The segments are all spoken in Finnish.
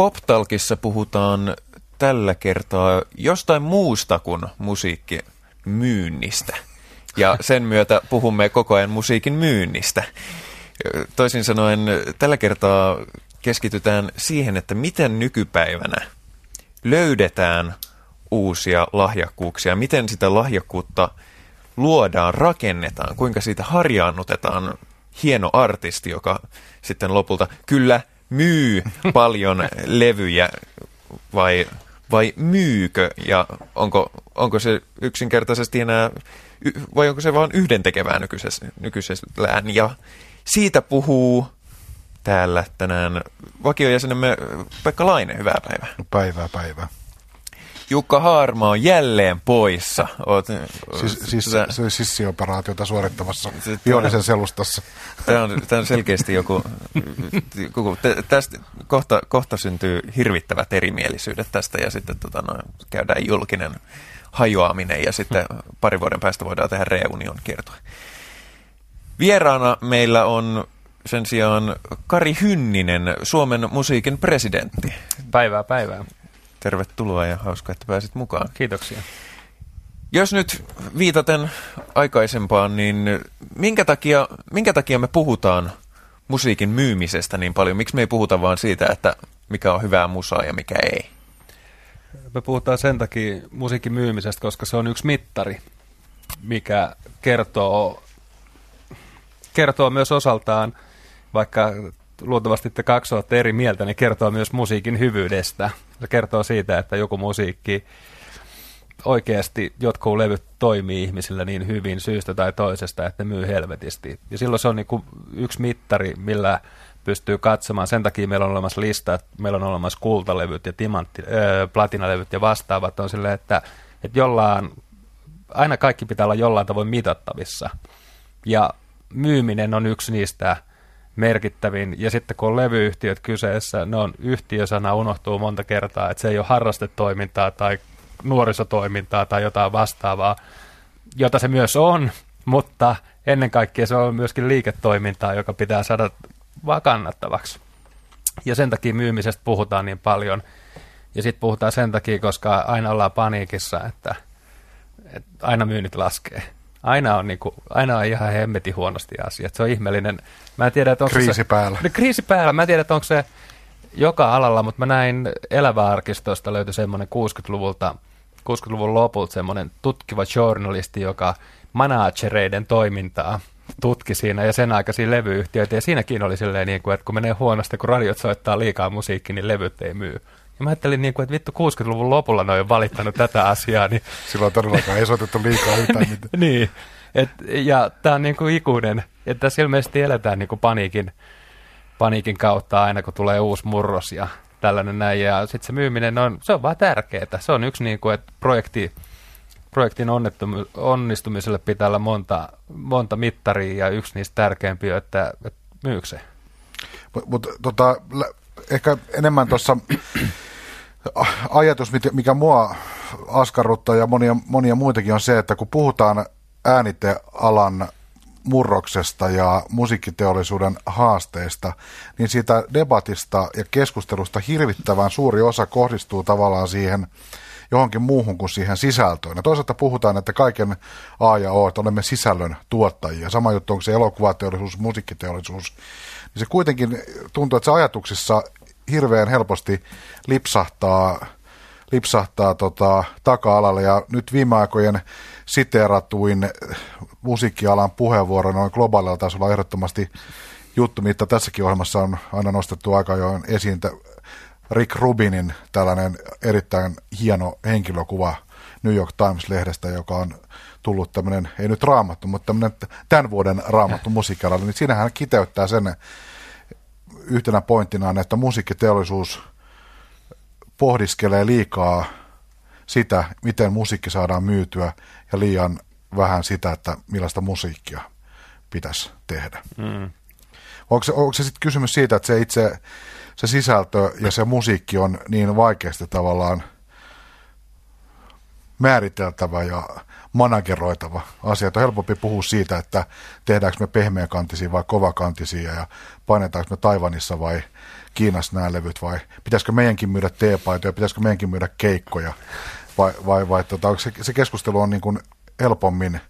Poptalkissa puhutaan tällä kertaa jostain muusta kuin musiikkimyynnistä. Ja sen myötä puhumme koko ajan musiikin myynnistä. Toisin sanoen tällä kertaa keskitytään siihen, että miten nykypäivänä löydetään uusia lahjakkuuksia, miten sitä lahjakkuutta luodaan, rakennetaan, kuinka siitä harjaannutetaan hieno artisti, joka sitten lopulta kyllä myy paljon levyjä vai, vai myykö ja onko, onko se yksinkertaisesti enää, vai onko se vain yhdentekevää nykyisessä, nykyisellään ja siitä puhuu täällä tänään vakiojäsenemme Pekka Laine, hyvää päivää. Päivää, päivää. Jukka Haarma on jälleen poissa. Oot, siis, siis, sä, se oli sissioperaatiota suorittamassa vihollisen selustassa. Tämä on, tämä on selkeästi joku, joku tästä, kohta, kohta syntyy hirvittävät erimielisyydet tästä ja sitten tota, no, käydään julkinen hajoaminen ja sitten pari vuoden päästä voidaan tehdä reunion kiertoa. Vieraana meillä on sen sijaan Kari Hynninen, Suomen musiikin presidentti. Päivää päivää. Tervetuloa ja hauska, että pääsit mukaan. Kiitoksia. Jos nyt viitaten aikaisempaan, niin minkä takia, minkä takia me puhutaan musiikin myymisestä niin paljon? Miksi me ei puhuta vaan siitä, että mikä on hyvää musaa ja mikä ei? Me puhutaan sen takia musiikin myymisestä, koska se on yksi mittari, mikä kertoo, kertoo myös osaltaan, vaikka luultavasti te kaksi olette eri mieltä, niin kertoo myös musiikin hyvyydestä. Se kertoo siitä, että joku musiikki oikeasti jotkut levyt toimii ihmisillä niin hyvin syystä tai toisesta, että myy helvetisti. Ja silloin se on niin kuin yksi mittari, millä pystyy katsomaan. Sen takia meillä on olemassa lista, että meillä on olemassa kultalevyt ja timantti, äh, platinalevyt ja vastaavat. On silleen, että, että jollain, aina kaikki pitää olla jollain tavoin mitattavissa. Ja myyminen on yksi niistä merkittävin. Ja sitten kun on levyyhtiöt kyseessä, ne on yhtiösana unohtuu monta kertaa, että se ei ole harrastetoimintaa tai nuorisotoimintaa tai jotain vastaavaa, jota se myös on, mutta ennen kaikkea se on myöskin liiketoimintaa, joka pitää saada vaan kannattavaksi. Ja sen takia myymisestä puhutaan niin paljon. Ja sitten puhutaan sen takia, koska aina ollaan paniikissa, että, että aina myynnit laskee aina on, niinku, aina on ihan hemmetin huonosti asiat. Se on ihmeellinen. Mä en tiedä, että onko kriisi se, päällä. No, kriisi päällä. Mä en tiedä, että onko se joka alalla, mutta mä näin eläväarkistosta löytyi semmoinen 60-luvulta, 60-luvun lopulta semmoinen tutkiva journalisti, joka managereiden toimintaa tutki siinä ja sen aikaisia levyyhtiöitä. Ja siinäkin oli silleen, niin kuin, että kun menee huonosti, kun radiot soittaa liikaa musiikkia, niin levyt ei myy. Ja mä ajattelin, niin kuin, että vittu 60-luvun lopulla ne on jo valittanut tätä asiaa. Niin... Silloin todellakaan ei soitettu liikaa yhtään mitään. niin, et, ja tämä on niin kuin ikuinen, että tässä ilmeisesti eletään niin kuin paniikin, paniikin kautta aina, kun tulee uusi murros ja tällainen näin. Ja sitten se myyminen on, se on vaan tärkeää. Se on yksi, niin kuin, että projekti, projektin onnistumiselle pitää olla monta, monta mittaria ja yksi niistä tärkeimpiä, että, että myykö se. Mutta mut, tota, ehkä enemmän tuossa ajatus, mikä mua askarruttaa ja monia, monia muitakin on se, että kun puhutaan äänitealan murroksesta ja musiikkiteollisuuden haasteista, niin siitä debatista ja keskustelusta hirvittävän suuri osa kohdistuu tavallaan siihen johonkin muuhun kuin siihen sisältöön. Ja toisaalta puhutaan, että kaiken A ja O, että olemme sisällön tuottajia. Sama juttu onko se elokuvateollisuus, musiikkiteollisuus. Niin se kuitenkin tuntuu, että se ajatuksissa hirveän helposti lipsahtaa, lipsahtaa tota, taka-alalle. Ja nyt viime aikojen siteeratuin musiikkialan puheenvuoro noin globaalilla tasolla ehdottomasti juttu, mitä tässäkin ohjelmassa on aina nostettu aika jo esiin. Rick Rubinin tällainen erittäin hieno henkilökuva New York Times-lehdestä, joka on tullut tämmöinen, ei nyt raamattu, mutta tämmöinen tämän vuoden raamattu musiikkialalle, niin siinä hän kiteyttää sen, yhtenä pointtinaan, että musiikkiteollisuus pohdiskelee liikaa sitä, miten musiikki saadaan myytyä ja liian vähän sitä, että millaista musiikkia pitäisi tehdä. Mm. Onko se, onko se sitten kysymys siitä, että se itse se sisältö ja se musiikki on niin vaikeasti tavallaan määriteltävä ja manageroitava asia. On helpompi puhua siitä, että tehdäänkö me pehmeäkantisia vai kovakantisia ja painetaanko me Taivanissa vai Kiinassa nämä levyt vai pitäisikö meidänkin myydä teepaitoja, pitäisikö meidänkin myydä keikkoja vai, vai, vai tota, se, se keskustelu on niin kuin helpommin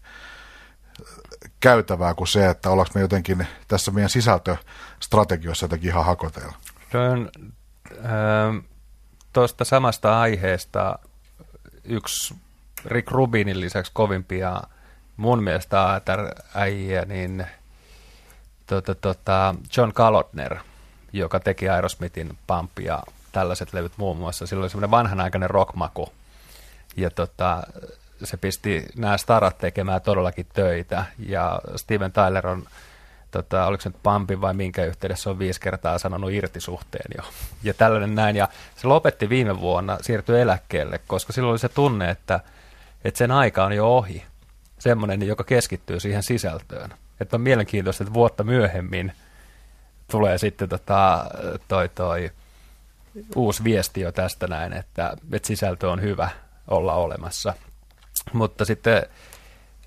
käytävää kuin se, että ollaanko me jotenkin tässä meidän sisältöstrategioissa jotenkin ihan hakoteilla? äh, tuosta samasta aiheesta yksi Rick Rubinin lisäksi kovimpia mun mielestä ATR-äijä, niin tota, tota, John Kalotner, joka teki Aerosmithin Pump ja tällaiset levyt muun muassa. Sillä oli semmoinen vanhanaikainen rockmaku. Ja tota, se pisti nämä starat tekemään todellakin töitä. Ja Steven Tyler on, tota, oliko se nyt Pumpin vai minkä yhteydessä on viisi kertaa sanonut irti suhteen jo. Ja tällainen näin. Ja se lopetti viime vuonna, siirtyi eläkkeelle, koska silloin oli se tunne, että, että sen aika on jo ohi. Semmoinen, joka keskittyy siihen sisältöön. Että on mielenkiintoista, että vuotta myöhemmin tulee sitten tota, toi, toi uusi viesti jo tästä näin, että, että sisältö on hyvä olla olemassa. Mutta sitten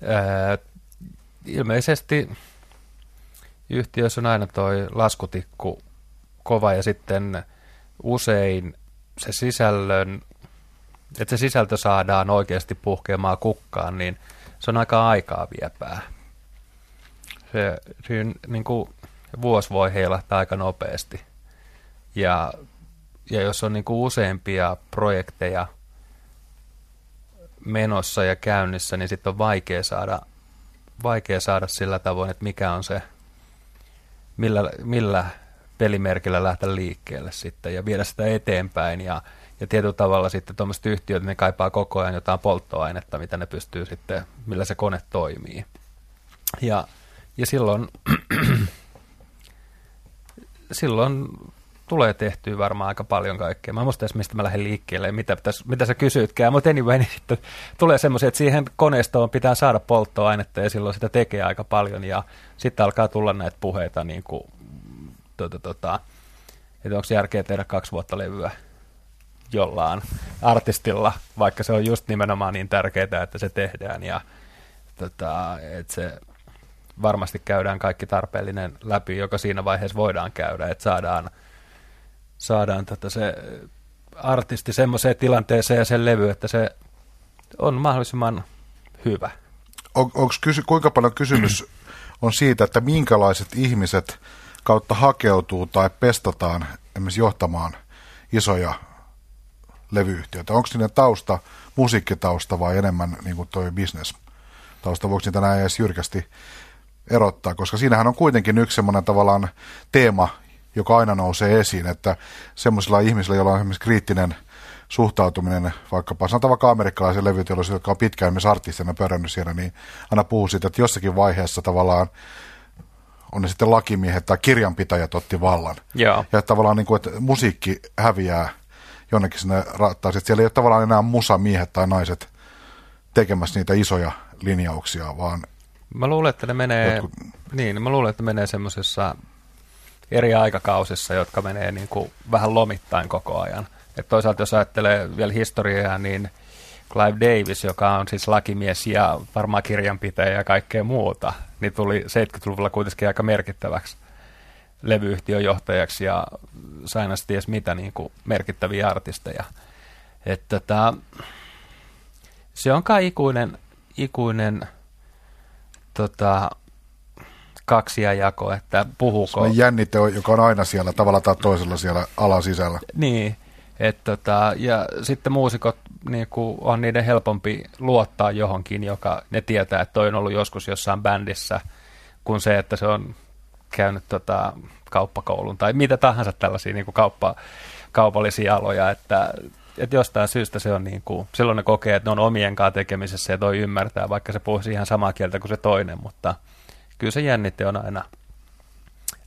ää, ilmeisesti yhtiössä on aina toi laskutikku kova ja sitten usein se sisällön, että se sisältö saadaan oikeasti puhkeamaan kukkaan, niin se on aika aikaa viepää. Se, siinä niin kuin vuosi voi heilahtaa aika nopeasti. Ja, ja jos on niin kuin useampia projekteja menossa ja käynnissä, niin sitten on vaikea saada, vaikea saada sillä tavoin, että mikä on se, millä, millä pelimerkillä lähteä liikkeelle sitten ja viedä sitä eteenpäin ja, ja tietyllä tavalla sitten tuommoiset yhtiöt, ne kaipaa koko ajan jotain polttoainetta, mitä ne pystyy sitten, millä se kone toimii. Ja, ja silloin, silloin tulee tehtyä varmaan aika paljon kaikkea. Mä en muista edes, mistä mä lähden liikkeelle, mitä, pitäis, mitä sä kysytkään, mutta anyway, niin sitten tulee semmoisia, että siihen koneistoon pitää saada polttoainetta ja silloin sitä tekee aika paljon ja sitten alkaa tulla näitä puheita, niin kuin, tota, tota, että onko järkeä tehdä kaksi vuotta levyä jollain artistilla, vaikka se on just nimenomaan niin tärkeää, että se tehdään ja tota, että se varmasti käydään kaikki tarpeellinen läpi, joka siinä vaiheessa voidaan käydä, että saadaan – saadaan tota se artisti semmoiseen tilanteeseen ja sen levy, että se on mahdollisimman hyvä. On, onko kysy, kuinka paljon kysymys on siitä, että minkälaiset ihmiset kautta hakeutuu tai pestataan esimerkiksi johtamaan isoja levyyhtiöitä? Onko niiden tausta musiikkitausta vai enemmän niin kuin toi business tausta? Voiko niitä näin edes jyrkästi erottaa? Koska siinähän on kuitenkin yksi semmoinen tavallaan teema, joka aina nousee esiin, että semmoisilla ihmisillä, joilla on esimerkiksi kriittinen suhtautuminen, vaikkapa sanotaan vaikka amerikkalaisen levyteollisuuden, jotka on pitkään myös artistina pörännyt siellä, niin aina puhuu siitä, että jossakin vaiheessa tavallaan on ne sitten lakimiehet tai kirjanpitäjät otti vallan. Joo. Ja tavallaan niin kuin, että musiikki häviää jonnekin sinne rattaisiin. Siellä ei ole tavallaan enää musamiehet tai naiset tekemässä niitä isoja linjauksia, vaan Mä luulen, että ne menee, jotkut... niin, mä luulen, että ne menee semmoisessa eri aikakausissa, jotka menee niin kuin vähän lomittain koko ajan. Et toisaalta jos ajattelee vielä historiaa, niin Clive Davis, joka on siis lakimies ja varmaan kirjanpitäjä ja kaikkea muuta, niin tuli 70-luvulla kuitenkin aika merkittäväksi levyyhtiön johtajaksi ja sain ties mitä niin kuin merkittäviä artisteja. Että tota, se on kai ikuinen, ikuinen tota, kaksia jako, että puhuuko... Sellainen jännite, joka on aina siellä tavalla tai toisella siellä alan sisällä. Niin, et tota, ja sitten muusikot niin on niiden helpompi luottaa johonkin, joka ne tietää, että toi on ollut joskus jossain bändissä, kuin se, että se on käynyt tota, kauppakoulun tai mitä tahansa tällaisia niin kuin kauppa, kaupallisia aloja, että, että jostain syystä se on niin kuin, silloin ne kokee, että ne on omien kanssa tekemisessä ja toi ymmärtää, vaikka se puhuisi ihan samaa kieltä kuin se toinen, mutta kyllä se jännite on aina,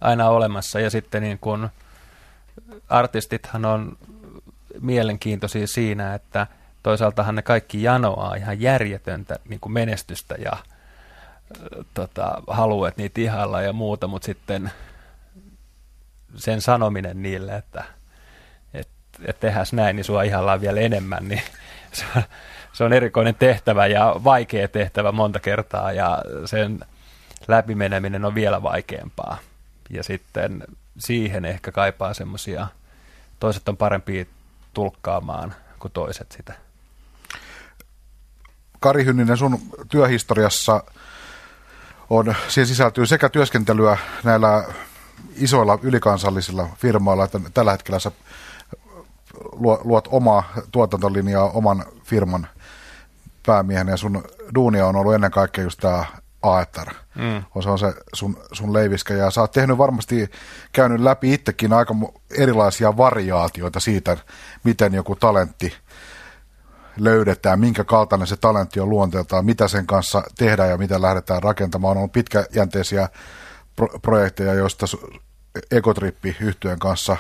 aina olemassa. Ja sitten niin kun artistithan on mielenkiintoisia siinä, että toisaaltahan ne kaikki janoaa ihan järjetöntä niin kuin menestystä ja tota, haluaa, että niitä ihalla ja muuta, mutta sitten sen sanominen niille, että et, et tehdään näin, niin sua ihallaan vielä enemmän, niin se on, se on erikoinen tehtävä ja vaikea tehtävä monta kertaa ja sen läpimeneminen on vielä vaikeampaa. Ja sitten siihen ehkä kaipaa semmoisia, toiset on parempia tulkkaamaan kuin toiset sitä. Kari Hynninen, sun työhistoriassa on, siihen sisältyy sekä työskentelyä näillä isoilla ylikansallisilla firmoilla, että tällä hetkellä sä luot omaa tuotantolinjaa oman firman päämiehen ja sun duunia on ollut ennen kaikkea just tämä Aetar. Mm. Se on se sun, sun leiviskä ja sä oot tehnyt varmasti, käynyt läpi itsekin aika erilaisia variaatioita siitä, miten joku talentti löydetään, minkä kaltainen se talentti on luonteeltaan, mitä sen kanssa tehdään ja mitä lähdetään rakentamaan. On ollut pitkäjänteisiä pro- projekteja, joista Ekotrippi yhtyön kanssa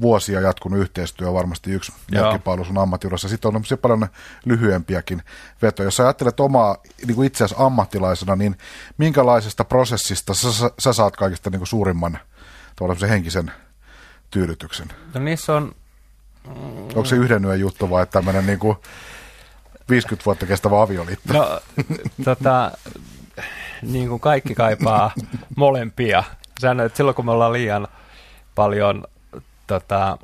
vuosia jatkunut yhteistyö varmasti yksi merkkipaalu sun ammattiurassa. Sitten on paljon lyhyempiäkin vetoja. Jos sä ajattelet omaa niin kuin itse asiassa ammattilaisena, niin minkälaisesta prosessista sä, sä, sä saat kaikista niin kuin suurimman henkisen tyydytyksen? No niissä on... Onko se yhden yön juttu vai tämmöinen niin kuin 50 vuotta kestävä avioliitto? No, tota, niin kuin kaikki kaipaa molempia. Säännöt, että silloin kun me ollaan liian paljon tota,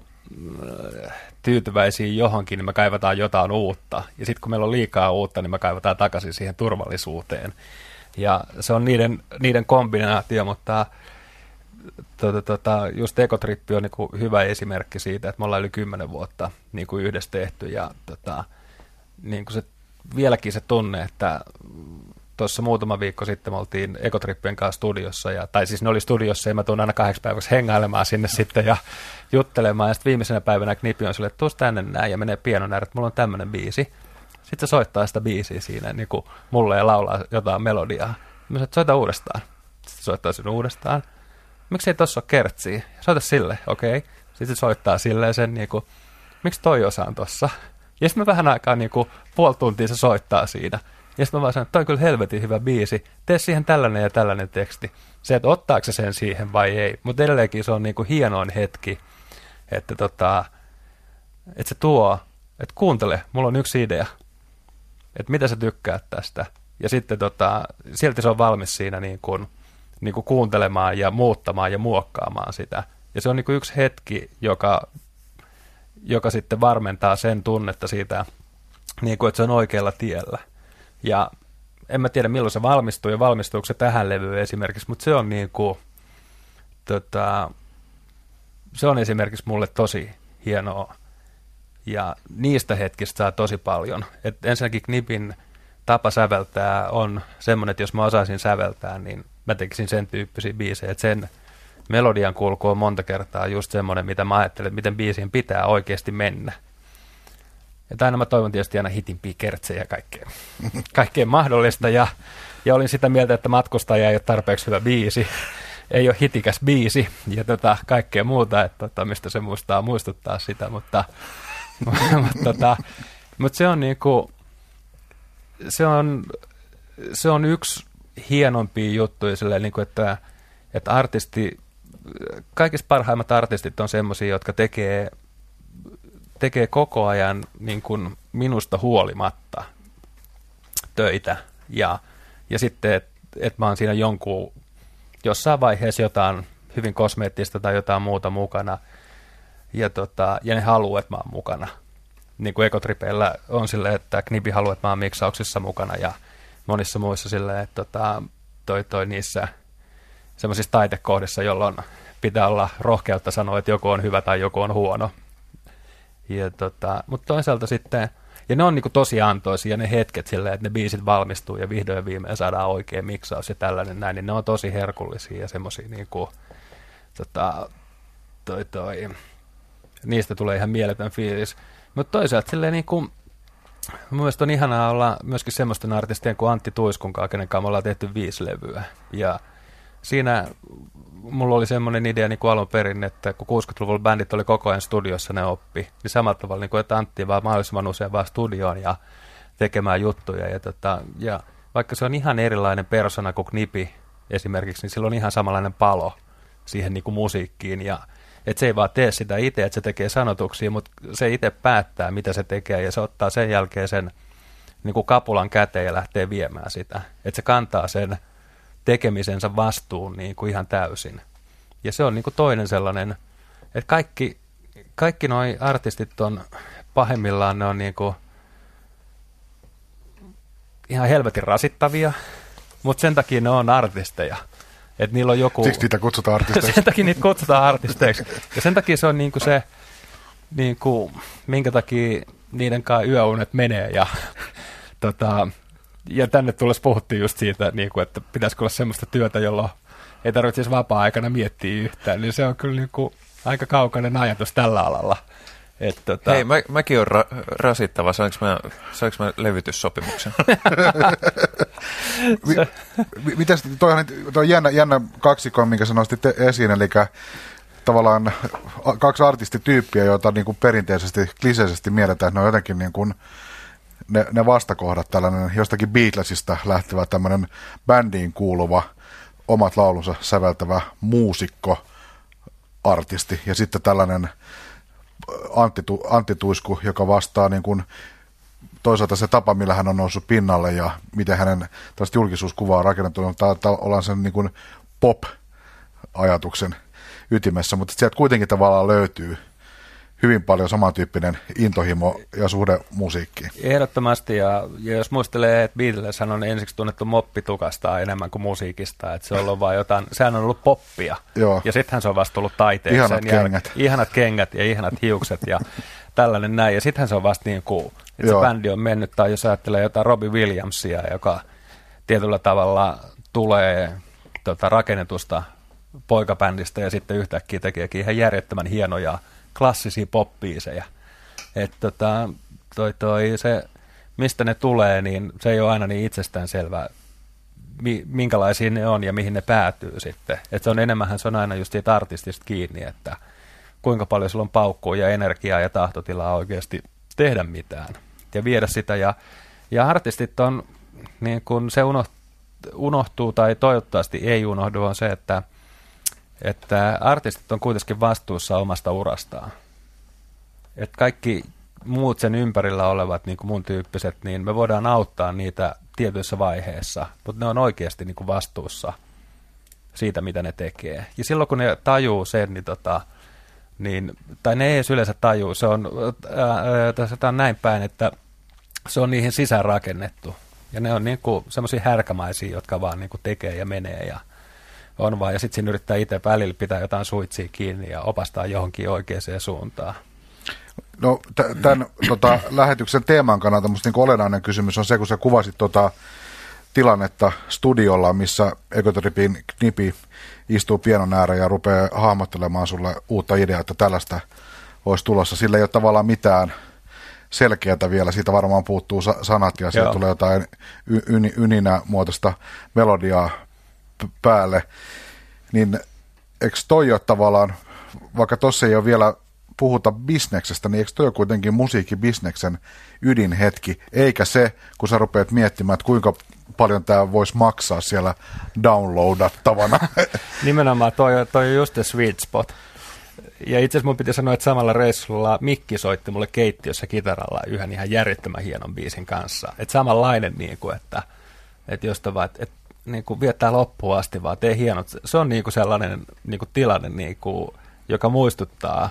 tyytyväisiä johonkin, niin me kaivataan jotain uutta. Ja sitten kun meillä on liikaa uutta, niin me kaivataan takaisin siihen turvallisuuteen. Ja se on niiden, niiden kombinaatio, mutta tota, tota, just Ekotrippi on niinku hyvä esimerkki siitä, että me ollaan yli kymmenen vuotta niinku yhdessä tehty ja tota, niinku se, vieläkin se tunne, että tuossa muutama viikko sitten me oltiin Ekotrippien kanssa studiossa, ja, tai siis ne oli studiossa, ja mä tuun aina kahdeksi päiväksi hengailemaan sinne sitten ja juttelemaan, ja sitten viimeisenä päivänä Knipi on sille, että tänne näin, ja menee ääreen, että mulla on tämmöinen biisi. Sitten se soittaa sitä biisiä siinä niin kuin mulle ja laulaa jotain melodiaa. Mä sanoin, että soita uudestaan. Sitten soittaa sen uudestaan. Miksi ei tossa ole kertsiä? Soita sille, okei. Okay. Sitten se soittaa silleen sen, niin kuin, miksi toi osa on tossa? Ja sitten me vähän aikaa, niin kuin, puoli tuntia se soittaa siinä. Ja sitten mä vaan sanoin, että toi on kyllä helvetin hyvä biisi, tee siihen tällainen ja tällainen teksti. Se, että ottaako se sen siihen vai ei. Mutta edelleenkin se on niinku hienoin hetki, että, tota, että se tuo, että kuuntele, mulla on yksi idea, että mitä sä tykkäät tästä. Ja sitten tota, silti se on valmis siinä niin kuin, niin kuin kuuntelemaan ja muuttamaan ja muokkaamaan sitä. Ja se on niin kuin yksi hetki, joka, joka sitten varmentaa sen tunnetta siitä, niin kuin, että se on oikealla tiellä. Ja en mä tiedä milloin se valmistuu ja valmistuuko se tähän levyyn esimerkiksi, mutta se on niin kuin, tota, se on esimerkiksi mulle tosi hienoa. Ja niistä hetkistä saa tosi paljon. Et ensinnäkin Knipin tapa säveltää on semmoinen, että jos mä osaisin säveltää, niin mä tekisin sen tyyppisiä biisejä, että sen melodian kulku on monta kertaa just semmoinen, mitä mä ajattelen, että miten biisien pitää oikeasti mennä. Ja aina mä toivon tietysti aina hitimpiä kertsejä ja kaikkea, kaikkea mahdollista. Ja, ja olin sitä mieltä, että matkustaja ei ole tarpeeksi hyvä biisi. Ei ole hitikäs biisi ja tota, kaikkea muuta, että tota, mistä se muistaa muistuttaa sitä. Mutta, mutta, tota, mutta se on niinku, se on, se on yksi hienompia juttuja silleen, niin kuin, että, että artisti, kaikista parhaimmat artistit on semmoisia, jotka tekee tekee koko ajan niin kuin minusta huolimatta töitä. Ja, ja sitten, että et mä oon siinä jonkun, jossain vaiheessa jotain hyvin kosmeettista tai jotain muuta mukana. Ja, tota, ja ne haluaa, että mä oon mukana. Niin kuin Ekotripeillä on silleen, että Knibi haluaa, että mä oon miksauksissa mukana ja monissa muissa silleen, että tota, toi, toi niissä semmoisissa taitekohdissa, jolloin pitää olla rohkeutta sanoa, että joku on hyvä tai joku on huono. Ja tota, mutta toisaalta sitten, ja ne on niinku tosi antoisia ne hetket silleen, että ne biisit valmistuu ja vihdoin ja viimein saadaan oikea miksaus ja tällainen näin, niin ne on tosi herkullisia ja semmoisia niinku, tota, toi, toi, niistä tulee ihan mieletön fiilis. Mutta toisaalta silleen niinku, Mielestäni on ihanaa olla myöskin semmoisten artistien kuin Antti Tuiskun kanssa, kenen kanssa me ollaan tehty viisi levyä. Ja siinä mulla oli semmoinen idea niin kuin alun perin, että kun 60-luvulla bändit oli koko ajan studiossa, ne oppi, niin samalla tavalla, niin kuin, että Antti vaan mahdollisimman usein vaan studioon ja tekemään juttuja. Ja, tota, ja vaikka se on ihan erilainen persona kuin Knipi esimerkiksi, niin sillä on ihan samanlainen palo siihen niin kuin musiikkiin. Ja, että se ei vaan tee sitä itse, että se tekee sanotuksia, mutta se itse päättää, mitä se tekee, ja se ottaa sen jälkeen sen niin kuin kapulan käteen ja lähtee viemään sitä. Että se kantaa sen tekemisensä vastuun niin kuin ihan täysin. Ja se on niin kuin toinen sellainen, että kaikki, kaikki noi artistit on pahimmillaan, ne on niin kuin ihan helvetin rasittavia, mutta sen takia ne on artisteja. Että niillä on joku... Siksi niitä kutsutaan artisteiksi. sen takia niitä kutsutaan artisteiksi. Ja sen takia se on niinku se, niinku, minkä takia niiden kanssa yöunet menee. Ja, tota, ja tänne tulisi puhuttiin just siitä, niinku, että pitäisikö olla semmoista työtä, jolla ei tarvitsisi vapaa-aikana miettiä yhtään. Niin se on kyllä niinku aika kaukainen ajatus tällä alalla. Et, tota... Hei, mä, mäkin olen ra- rasittava. Saanko mä, saanko mä levytyssopimuksen? Mitäs, toihan, toi on jännä, jännä kaksikko, minkä sä nostit esiin, eli tavallaan kaksi artistityyppiä, joita niin kuin perinteisesti, kliseisesti mielletään, että ne on jotenkin niin kuin, ne, ne vastakohdat, tällainen jostakin Beatlesista lähtevä tämmöinen bändiin kuuluva, omat laulunsa säveltävä muusikko, artisti, ja sitten tällainen Antti, Antti Tuisku, joka vastaa niin kuin toisaalta se tapa, millä hän on noussut pinnalle ja miten hänen tästä julkisuuskuvaa on rakennettu, ollaan sen niin kuin pop-ajatuksen ytimessä, mutta sieltä kuitenkin tavallaan löytyy hyvin paljon samantyyppinen intohimo ja suhde musiikkiin. Ehdottomasti, ja, ja jos muistelee, että Beatles on ensiksi tunnettu moppitukasta enemmän kuin musiikista, että se on ollut vain jotain, sehän on ollut poppia, Joo. ja sittenhän se on vasta tullut taiteeseen. Ihanat ja, kengät. Ihanat kengät ja ihanat hiukset ja tällainen näin, ja sittenhän se on vasta niin kuin, että se bändi on mennyt, tai jos ajattelee jotain Robbie Williamsia, joka tietyllä tavalla tulee tota, rakennetusta poikabändistä ja sitten yhtäkkiä tekeekin ihan järjettömän hienoja klassisia poppiiseja. Että tota, toi, toi, se, mistä ne tulee, niin se ei ole aina niin itsestäänselvää, minkälaisia ne on ja mihin ne päätyy sitten. Et se on enemmän se on aina just siitä artistista kiinni, että kuinka paljon sulla on paukkua ja energiaa ja tahtotilaa oikeasti tehdä mitään ja viedä sitä. Ja, ja artistit on, niin kun se unohtuu tai toivottavasti ei unohdu, on se, että – että artistit on kuitenkin vastuussa omasta urastaan. Että kaikki muut sen ympärillä olevat niin kuin mun tyyppiset, niin me voidaan auttaa niitä tietyissä vaiheissa, mutta ne on oikeasti niin kuin vastuussa siitä, mitä ne tekee. Ja silloin kun ne tajuu sen, niin, tota, niin tai ne ei edes yleensä tajuu, se on, ää, on näin päin, että se on niihin sisäänrakennettu. Ja ne on niin semmoisia härkämaisia, jotka vaan niin kuin tekee ja menee ja on vaan, ja sitten siinä yrittää itse välillä pitää jotain suitsia kiinni ja opastaa johonkin oikeaan suuntaan. No tämän tota, lähetyksen teeman kannalta musta niin olennainen kysymys on se, kun sä kuvasit tota, tilannetta studiolla, missä Ecotripin knipi istuu pianon ääreen ja rupeaa hahmottelemaan sulle uutta ideaa, että tällaista olisi tulossa. Sillä ei ole tavallaan mitään selkeätä vielä, siitä varmaan puuttuu sanat ja siitä tulee jotain y- yninä muotoista melodiaa päälle, niin eikö toi ole tavallaan, vaikka tuossa ei ole vielä puhuta bisneksestä, niin eikö toi ole kuitenkin musiikkibisneksen ydinhetki, eikä se, kun sä rupeat miettimään, että kuinka paljon tämä voisi maksaa siellä downloadattavana. Nimenomaan toi, toi on just the sweet spot. Ja itse asiassa mun piti sanoa, että samalla reissulla Mikki soitti mulle keittiössä kitaralla yhden ihan järjettömän hienon biisin kanssa. Että samanlainen, niin kuin, että, että josta vaan, että, että niin kuin viettää loppuun asti, vaan tee hienot. Se on niin kuin sellainen niin kuin tilanne, niin kuin, joka muistuttaa,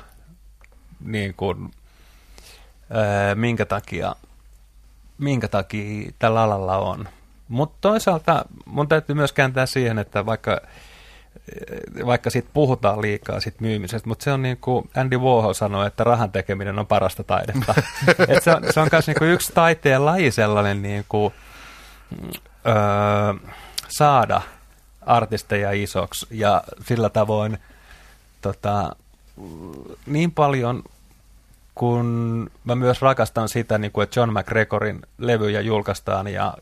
niin kuin, ää, minkä, takia, minkä takia tällä alalla on. Mutta toisaalta mun täytyy myös kääntää siihen, että vaikka vaikka siitä puhutaan liikaa siitä myymisestä, mutta se on niin kuin Andy Warhol sanoi, että rahan tekeminen on parasta taidetta. Et se on, se on myös niin kuin yksi taiteen laji sellainen, niin kuin, öö, saada artisteja isoksi ja sillä tavoin tota, niin paljon kun mä myös rakastan sitä, niin kuin, että John McGregorin levyjä julkaistaan ja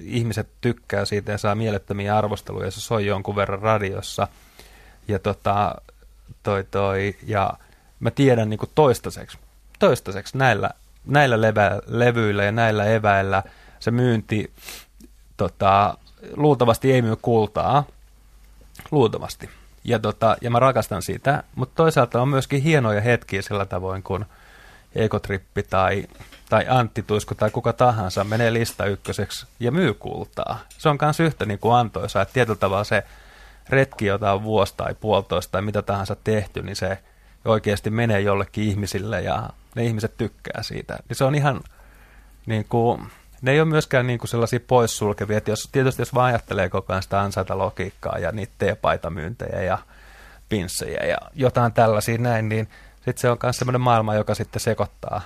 ihmiset tykkää siitä ja saa mielettömiä arvosteluja ja se soi jonkun verran radiossa. Ja, tota, toi, toi, ja mä tiedän niin kuin toistaiseksi, toistaiseksi näillä, näillä levä, levyillä ja näillä eväillä se myynti tota, luultavasti ei myy kultaa. Luultavasti. Ja, tota, ja mä rakastan sitä, mutta toisaalta on myöskin hienoja hetkiä sillä tavoin, kun Ekotrippi tai, tai Antti Tuisku tai kuka tahansa menee lista ykköseksi ja myy kultaa. Se on myös yhtä niin kuin antoisa, että tietyllä tavalla se, retki, jota on vuosi tai puolitoista tai mitä tahansa tehty, niin se oikeasti menee jollekin ihmisille ja ne ihmiset tykkää siitä. Niin se on ihan niin kuin, ne ei ole myöskään niin kuin sellaisia poissulkevia, että jos, tietysti jos vaan ajattelee koko ajan sitä ansaita logiikkaa ja niitä teepaitamyyntejä ja pinssejä ja jotain tällaisia näin, niin sitten se on myös sellainen maailma, joka sitten sekoittaa,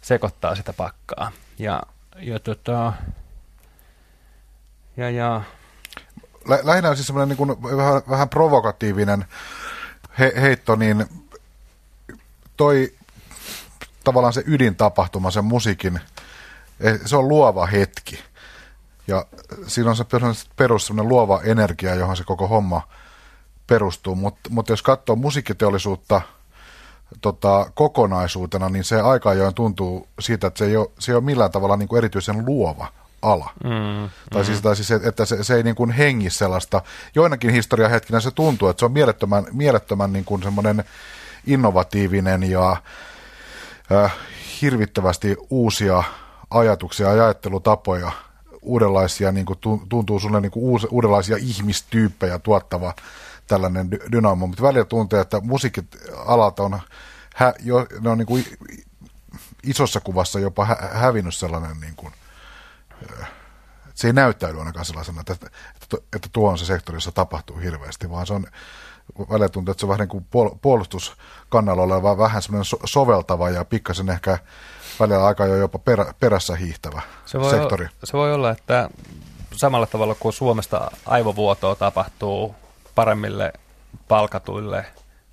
sekoittaa sitä pakkaa. Ja, ja, tota, ja, ja Lä, lähinnä siis semmoinen niin vähän, vähän provokatiivinen he, heitto, niin toi tavallaan se ydintapahtuma, sen musiikin, se on luova hetki. Ja siinä on se perus luova energia, johon se koko homma perustuu. Mutta mut jos katsoo musiikkiteollisuutta tota, kokonaisuutena, niin se aika ajoin tuntuu siitä, että se ei ole, se ei ole millään tavalla niin kuin erityisen luova ala. Mm, tai, mm. Siis, tai siis, että se, se ei niin kuin hengi sellaista. Joinakin historiahetkinä se tuntuu, että se on mielettömän, mielettömän niin kuin semmoinen innovatiivinen ja äh, hirvittävästi uusia ajatuksia ja ajattelutapoja, uudenlaisia, niin kuin tuntuu sulle niin kuin uus, uudenlaisia ihmistyyppejä tuottava tällainen dy- dynamo, mutta välillä tuntuu, että musiikkialalta on, hä, jo, ne on niin kuin isossa kuvassa jopa hä, hävinnyt sellainen niin kuin, se ei näyttäydy ainakaan sellaisena, että, että, että tuo on se sektori, jossa tapahtuu hirveästi, vaan se on välillä tuntuu, että se on vähän niin kuin puolustuskannalla oleva, vähän semmoinen so- soveltava ja pikkasen ehkä välillä aika jo jopa perä, perässä hiihtävä se voi sektori. O- se voi olla, että samalla tavalla kuin Suomesta aivovuotoa tapahtuu paremmille palkatuille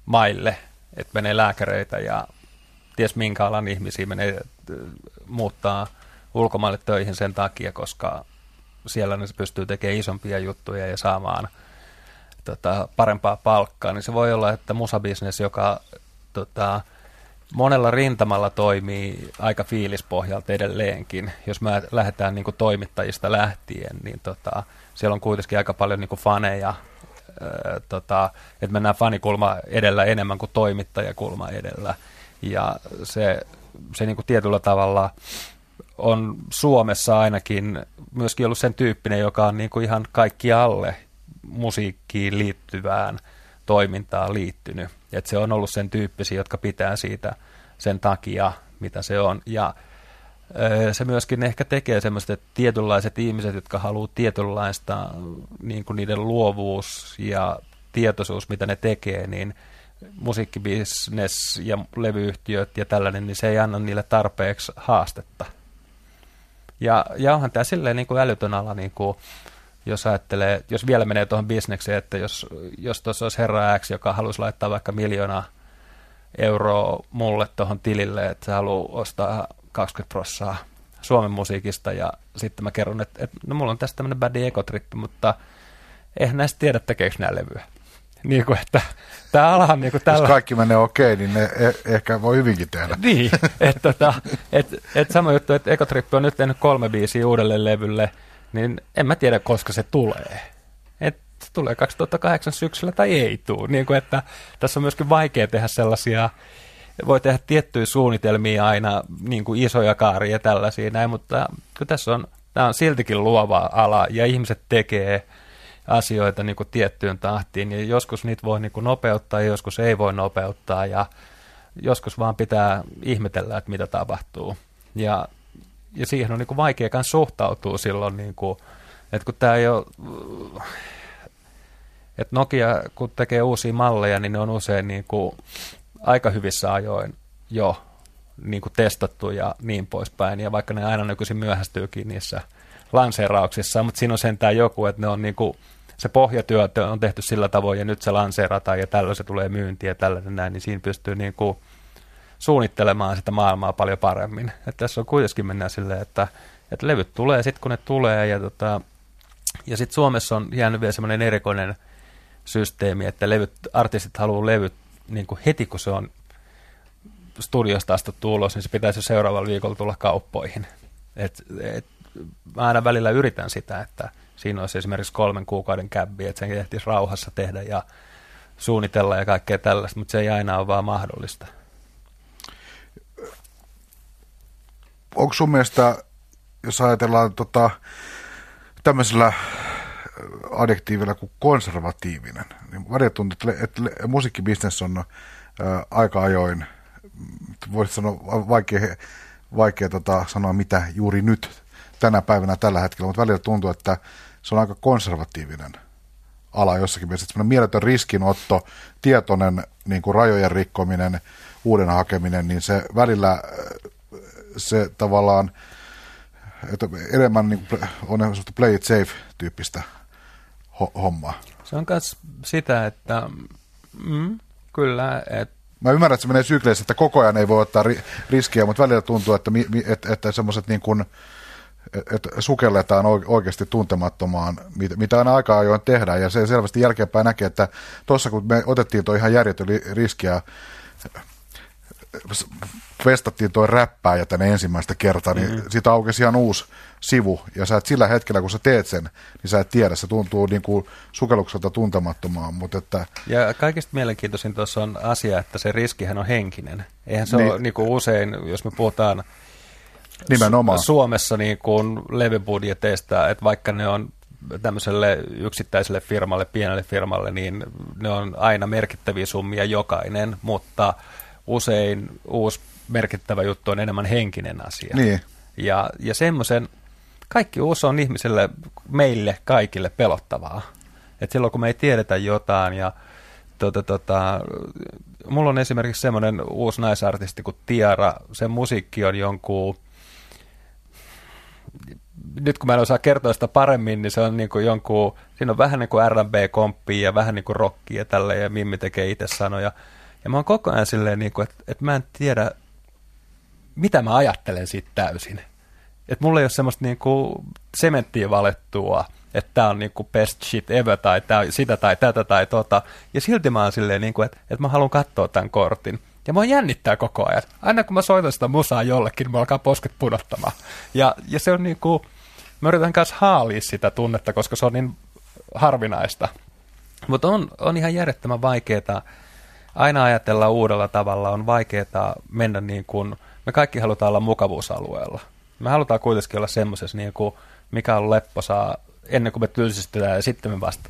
maille, että menee lääkäreitä ja ties minkä alan ihmisiä menee muuttaa ulkomaille töihin sen takia, koska siellä ne pystyy tekemään isompia juttuja ja saamaan tota, parempaa palkkaa, niin se voi olla, että musabisnes, joka tota, monella rintamalla toimii aika fiilispohjalta edelleenkin. Jos me lähdetään niin kuin toimittajista lähtien, niin tota, siellä on kuitenkin aika paljon niin kuin faneja, ää, tota, että mennään fanikulma edellä enemmän kuin toimittajakulma edellä. Ja se, se niin kuin tietyllä tavalla on Suomessa ainakin myöskin ollut sen tyyppinen, joka on niin kuin ihan kaikki alle musiikkiin liittyvään toimintaan liittynyt. Et se on ollut sen tyyppisiä, jotka pitää siitä sen takia, mitä se on. Ja se myöskin ehkä tekee semmoista, että tietynlaiset ihmiset, jotka haluaa tietynlaista niin kuin niiden luovuus ja tietoisuus, mitä ne tekee, niin musiikkibisnes ja levyyhtiöt ja tällainen, niin se ei anna niille tarpeeksi haastetta. Ja, ja onhan tämä silleen niin kuin älytön ala, niin kuin, jos ajattelee, jos vielä menee tuohon bisnekseen, että jos, jos tuossa olisi herra X, joka haluaisi laittaa vaikka miljoona euroa mulle tuohon tilille, että se haluaa ostaa 20 prossaa Suomen musiikista ja sitten mä kerron, että, että no mulla on tässä tämmöinen badi ekotrippi, mutta eihän näistä tiedä tekeekö nämä levyä. Niin kuin, että tämä ala on niin kuin tällä... Jos kaikki menee okei, niin ne e- ehkä voi hyvinkin tehdä. niin, että tota, et, et sama juttu, että Ekotrippi on nyt tehnyt kolme biisiä uudelle levylle, niin en mä tiedä, koska se tulee. Et tulee 2008 syksyllä tai ei tule. Niin kuin, että tässä on myöskin vaikea tehdä sellaisia, voi tehdä tiettyjä suunnitelmia aina, niin kuin isoja kaaria ja tällaisia näin, mutta kun tässä on, tämä on siltikin luova ala ja ihmiset tekee asioita niin kuin tiettyyn tahtiin ja joskus niitä voi niin kuin nopeuttaa ja joskus ei voi nopeuttaa ja joskus vaan pitää ihmetellä, että mitä tapahtuu. Ja ja siihen on niin kuin vaikea myös suhtautua silloin, niin kuin, että kun tämä ei ole, että Nokia kun tekee uusia malleja, niin ne on usein niin kuin aika hyvissä ajoin jo niin kuin testattu ja niin poispäin. Ja vaikka ne aina nykyisin myöhästyykin niissä lanseerauksissa, mutta siinä on sentään joku, että ne on niin kuin, se pohjatyö on tehty sillä tavoin ja nyt se lanseerataan ja tällöin se tulee myyntiin ja tällainen näin, niin siinä pystyy niin kuin suunnittelemaan sitä maailmaa paljon paremmin. Että tässä on kuitenkin mennään silleen, että, että levyt tulee sitten kun ne tulee ja, tota, ja sitten Suomessa on jäänyt vielä semmoinen erikoinen systeemi, että levyt, artistit haluaa levyt niin kuin heti kun se on studiosta astuttu ulos, niin se pitäisi jo seuraavalla viikolla tulla kauppoihin. Et, et, mä aina välillä yritän sitä, että siinä olisi esimerkiksi kolmen kuukauden käbbi, että sen ehtisi rauhassa tehdä ja suunnitella ja kaikkea tällaista, mutta se ei aina ole vaan mahdollista. Onko sun mielestä, jos ajatellaan tota, tämmöisellä adjektiivilla kuin konservatiivinen. Niin välillä tuntuu, että, että musiikkibisnes on ää, aika ajoin, voisi sanoa, vaikea, vaikea tota, sanoa mitä juuri nyt tänä päivänä tällä hetkellä, mutta välillä tuntuu, että se on aika konservatiivinen ala jossakin mielessä. Semmoinen mieletön riskinotto, tietoinen niin kuin rajojen rikkominen, uuden hakeminen, niin se välillä se tavallaan että enemmän niin on play it safe-tyyppistä ho- hommaa. Se on myös sitä, että mm, kyllä, että Mä ymmärrän, että se menee sykleissä, että koko ajan ei voi ottaa ri- riskiä, mutta välillä tuntuu, että, mi- mi- että, että semmoiset niin kuin, että sukelletaan oikeasti tuntemattomaan, mitä aina aika ajoin tehdään, ja se selvästi jälkeenpäin näkee, että tuossa kun me otettiin tuo ihan järjetön riskiä vestattiin tuo räppääjä tänne ensimmäistä kertaa, niin mm-hmm. siitä aukesi ihan uusi sivu, ja sä et sillä hetkellä, kun sä teet sen, niin sä et tiedä, se tuntuu niin kuin sukellukselta tuntemattomaan, mutta että... Ja kaikista mielenkiintoisin tuossa on asia, että se riskihän on henkinen. Eihän se niin. ole niin kuin usein, jos me puhutaan Nimenomaan. Suomessa niin kuin levybudjeteista, että vaikka ne on tämmöiselle yksittäiselle firmalle, pienelle firmalle, niin ne on aina merkittäviä summia jokainen, mutta usein uusi merkittävä juttu on enemmän henkinen asia. Niin. Ja, ja semmoisen, kaikki uusi on ihmiselle, meille kaikille pelottavaa. Et silloin kun me ei tiedetä jotain ja tota, tota, mulla on esimerkiksi semmoinen uusi naisartisti kuin Tiara, sen musiikki on jonkun nyt kun mä en osaa kertoa sitä paremmin, niin se on niin kuin jonkun, siinä on vähän niin kuin R&B-komppia ja vähän niin kuin rockia ja tällä ja Mimmi tekee itse sanoja. Ja mä oon koko ajan silleen, niin kuin, että, että mä en tiedä, mitä mä ajattelen siitä täysin. Että mulla ei ole semmoista niin kuin sementtiä valettua, että tämä on niin kuin best shit ever tai tää, sitä tai tätä tai tota. Ja silti mä oon silleen, niin kuin, että, että mä haluan katsoa tämän kortin. Ja mua jännittää koko ajan. Aina kun mä soitan sitä musaa jollekin, mä alkaa posket pudottamaan. Ja, ja se on niin kuin, mä yritän kanssa haalia sitä tunnetta, koska se on niin harvinaista. Mutta on, on ihan järjettömän vaikeaa aina ajatella uudella tavalla, on vaikeaa mennä niin kuin, me kaikki halutaan olla mukavuusalueella. Me halutaan kuitenkin olla semmoisessa, niin kuin, mikä on lepposaa ennen kuin me tylsistytään ja sitten me vasta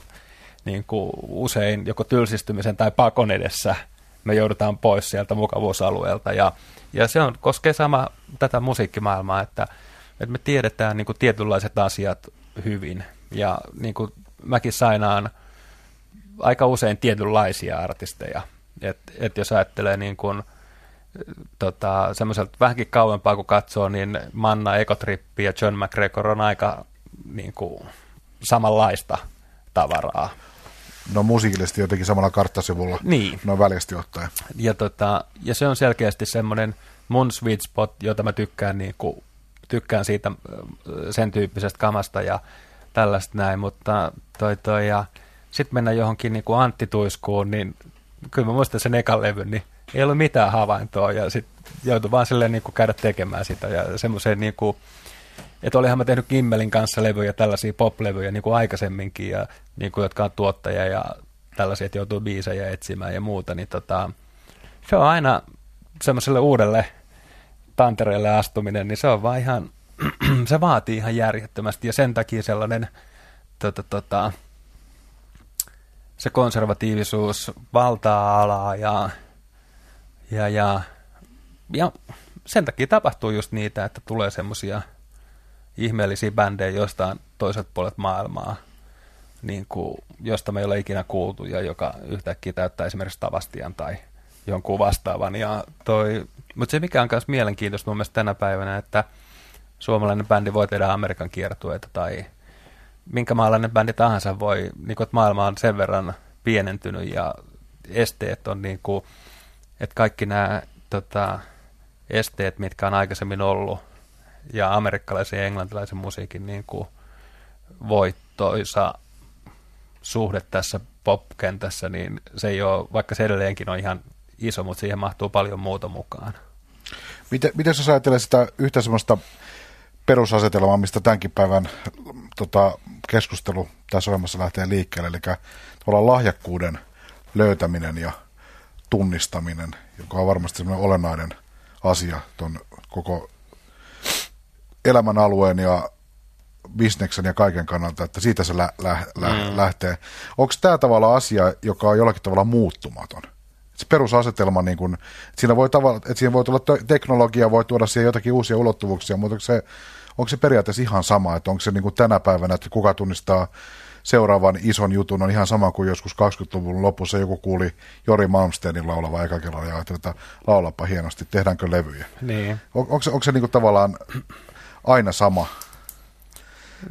niin kuin usein joko tylsistymisen tai pakon edessä me joudutaan pois sieltä mukavuusalueelta. Ja, ja se on, koskee sama tätä musiikkimaailmaa, että, että me tiedetään niin kuin tietynlaiset asiat hyvin. Ja niin kuin mäkin sainaan aika usein tietynlaisia artisteja – et, et jos ajattelee niin kuin, tota, semmoiselta vähänkin kauempaa kun katsoo, niin Manna, Ekotrippi ja John McGregor on aika niin kuin, samanlaista tavaraa. No musiikillisesti jotenkin samalla karttasivulla, niin. no väljästi ottaen. Ja, tota, ja se on selkeästi semmoinen mun sweet spot, jota mä tykkään, niin kuin, tykkään siitä sen tyyppisestä kamasta ja tällaista näin, mutta toi toi ja sitten mennään johonkin niin kuin Antti Tuiskuun, niin kyllä mä muistan sen ekan levyn, niin ei ollut mitään havaintoa ja sitten joutui vaan silleen niin kuin käydä tekemään sitä ja semmoiseen niin kuin, että olihan mä tehnyt Kimmelin kanssa levyjä, tällaisia pop-levyjä niin kuin aikaisemminkin, ja, niin kuin, jotka on tuottajia ja tällaisia, että joutuu biisejä etsimään ja muuta, niin tota, se on aina semmoiselle uudelle tantereelle astuminen, niin se on vaan ihan, se vaatii ihan järjettömästi, ja sen takia sellainen tota, tota, se konservatiivisuus valtaa alaa ja, ja, ja, ja sen takia tapahtuu just niitä, että tulee semmoisia ihmeellisiä bändejä jostain toiset puolet maailmaa, niin kuin, josta me ei ole ikinä kuultu ja joka yhtäkkiä täyttää esimerkiksi Tavastian tai jonkun vastaavan. Ja toi, mutta se mikä on myös mielenkiintoista mun mielestä tänä päivänä, että suomalainen bändi voi tehdä Amerikan kiertueita tai minkä maalainen bändi tahansa voi, niin kuin, että maailma on sen verran pienentynyt ja esteet on niin kuin, että kaikki nämä tota, esteet, mitkä on aikaisemmin ollut ja amerikkalaisen ja englantilaisen musiikin niin kuin voittoisa suhde tässä popkentässä, niin se ei ole, vaikka se edelleenkin on ihan iso, mutta siihen mahtuu paljon muuta mukaan. Miten, miten sä ajattelet sitä yhtä semmoista perusasetelmaa, mistä tämänkin päivän tota, keskustelu tässä ohjelmassa lähtee liikkeelle, eli tavallaan lahjakkuuden löytäminen ja tunnistaminen, joka on varmasti semmoinen olennainen asia tuon koko elämän alueen ja bisneksen ja kaiken kannalta, että siitä se lä- lä- lä- mm. lähtee. Onko tämä tavalla asia, joka on jollakin tavalla muuttumaton? Se perusasetelma, niin kun, että siinä voi tavalla, että siinä voi tulla teknologia, voi tuoda siihen jotakin uusia ulottuvuuksia, mutta onko se, onko se periaatteessa ihan sama, että onko se niin kuin tänä päivänä, että kuka tunnistaa seuraavan ison jutun on ihan sama kuin joskus 20-luvun lopussa joku kuuli Jori Malmsteenin laulava eka kerralla ja ajatteli, että laulapa hienosti, tehdäänkö levyjä. Niin. On, onko se, onko se niin kuin tavallaan aina sama?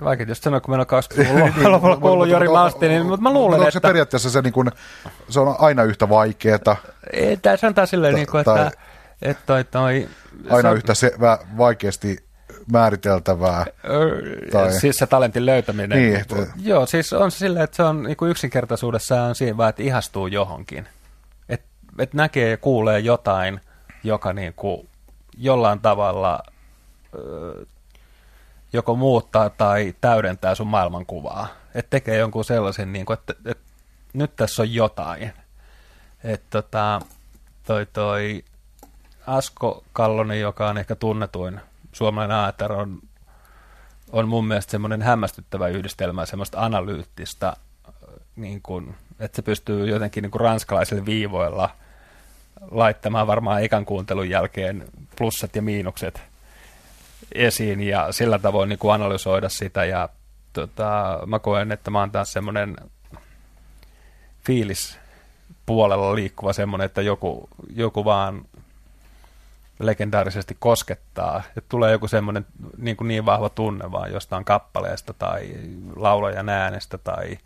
Vaikea just sanoa, kun meillä on 20-luvun lopulla kuullut Jori Malmsteenin, mutta mä luulen, onko että... se periaatteessa se, niin se on aina yhtä vaikeeta? Ei, tämä sanotaan silleen, niin kuin, että, että toi, toi, aina yhtä se, vaikeasti määriteltävää. Tai... Siis se talentin löytäminen. Niin, että... Joo, siis on se silleen, että se on niin kuin yksinkertaisuudessaan siinä vaan, että ihastuu johonkin. Että et näkee ja kuulee jotain, joka niin kuin jollain tavalla ö, joko muuttaa tai täydentää sun maailmankuvaa. Että tekee jonkun sellaisen, niin kuin, että, että nyt tässä on jotain. Että tota, toi, toi Asko Kallonen, joka on ehkä tunnetuin suomalainen AETR on, on mun mielestä semmoinen hämmästyttävä yhdistelmä, semmoista analyyttistä, niin kuin, että se pystyy jotenkin niin kuin ranskalaisille viivoilla laittamaan varmaan ekan kuuntelun jälkeen plussat ja miinukset esiin ja sillä tavoin niin kuin analysoida sitä. Ja tota, mä koen, että mä oon taas semmoinen fiilis puolella liikkuva semmoinen, että joku, joku vaan legendaarisesti koskettaa, että tulee joku semmoinen niin, kuin niin vahva tunne vaan jostain kappaleesta tai laulajan äänestä tai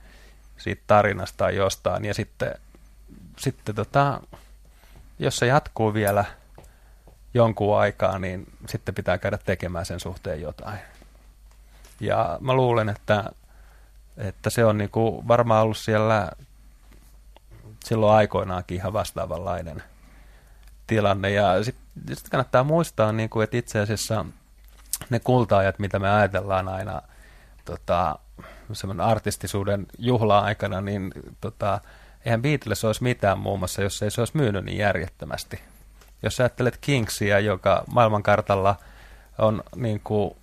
siitä tarinasta tai jostain, ja sitten, sitten tota, jos se jatkuu vielä jonkun aikaa, niin sitten pitää käydä tekemään sen suhteen jotain. Ja mä luulen, että, että se on niin kuin varmaan ollut siellä silloin aikoinaankin ihan vastaavanlainen – tilanne. Ja sitten sit kannattaa muistaa, niin kuin, että itse asiassa ne kultaajat, mitä me ajatellaan aina tota, semmoinen artistisuuden juhla-aikana, niin tota, eihän Beatles olisi mitään muun muassa, jos ei se olisi myynyt niin järjettömästi. Jos ajattelet Kingsia, joka maailmankartalla on niin kuin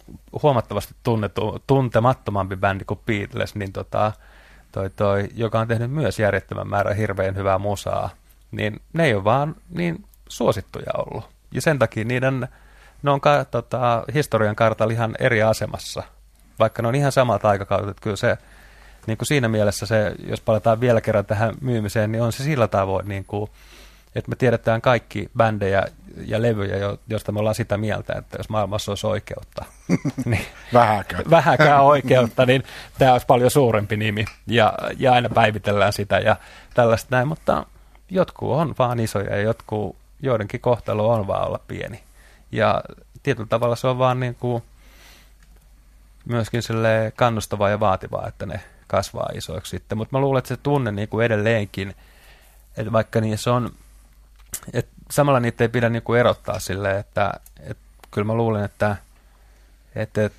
huomattavasti tunnetu, tuntemattomampi bändi kuin Beatles, niin tota, toi, toi, joka on tehnyt myös järjettömän määrän hirveän hyvää musaa, niin ne ei ole vaan niin suosittuja ollut. Ja sen takia niiden, ne on ka, tota, historian kartalla ihan eri asemassa, vaikka ne on ihan samat aikakaudet. Että kyllä se, niin kuin siinä mielessä se, jos palataan vielä kerran tähän myymiseen, niin on se sillä tavoin, niin kuin, että me tiedetään kaikki bändejä ja levyjä, joista me ollaan sitä mieltä, että jos maailmassa olisi oikeutta, niin vähäkään. vähäkään oikeutta, niin tämä olisi paljon suurempi nimi. Ja, ja aina päivitellään sitä ja tällaista näin, mutta jotkut on vaan isoja ja jotkut joidenkin kohtalo on vaan olla pieni. Ja tietyllä tavalla se on vaan niin kuin myöskin sille kannustavaa ja vaativaa, että ne kasvaa isoiksi sitten. Mutta mä luulen, että se tunne niin kuin edelleenkin, että vaikka niissä on, että samalla niitä ei pidä niin kuin erottaa sille, että, että kyllä mä luulen, että, että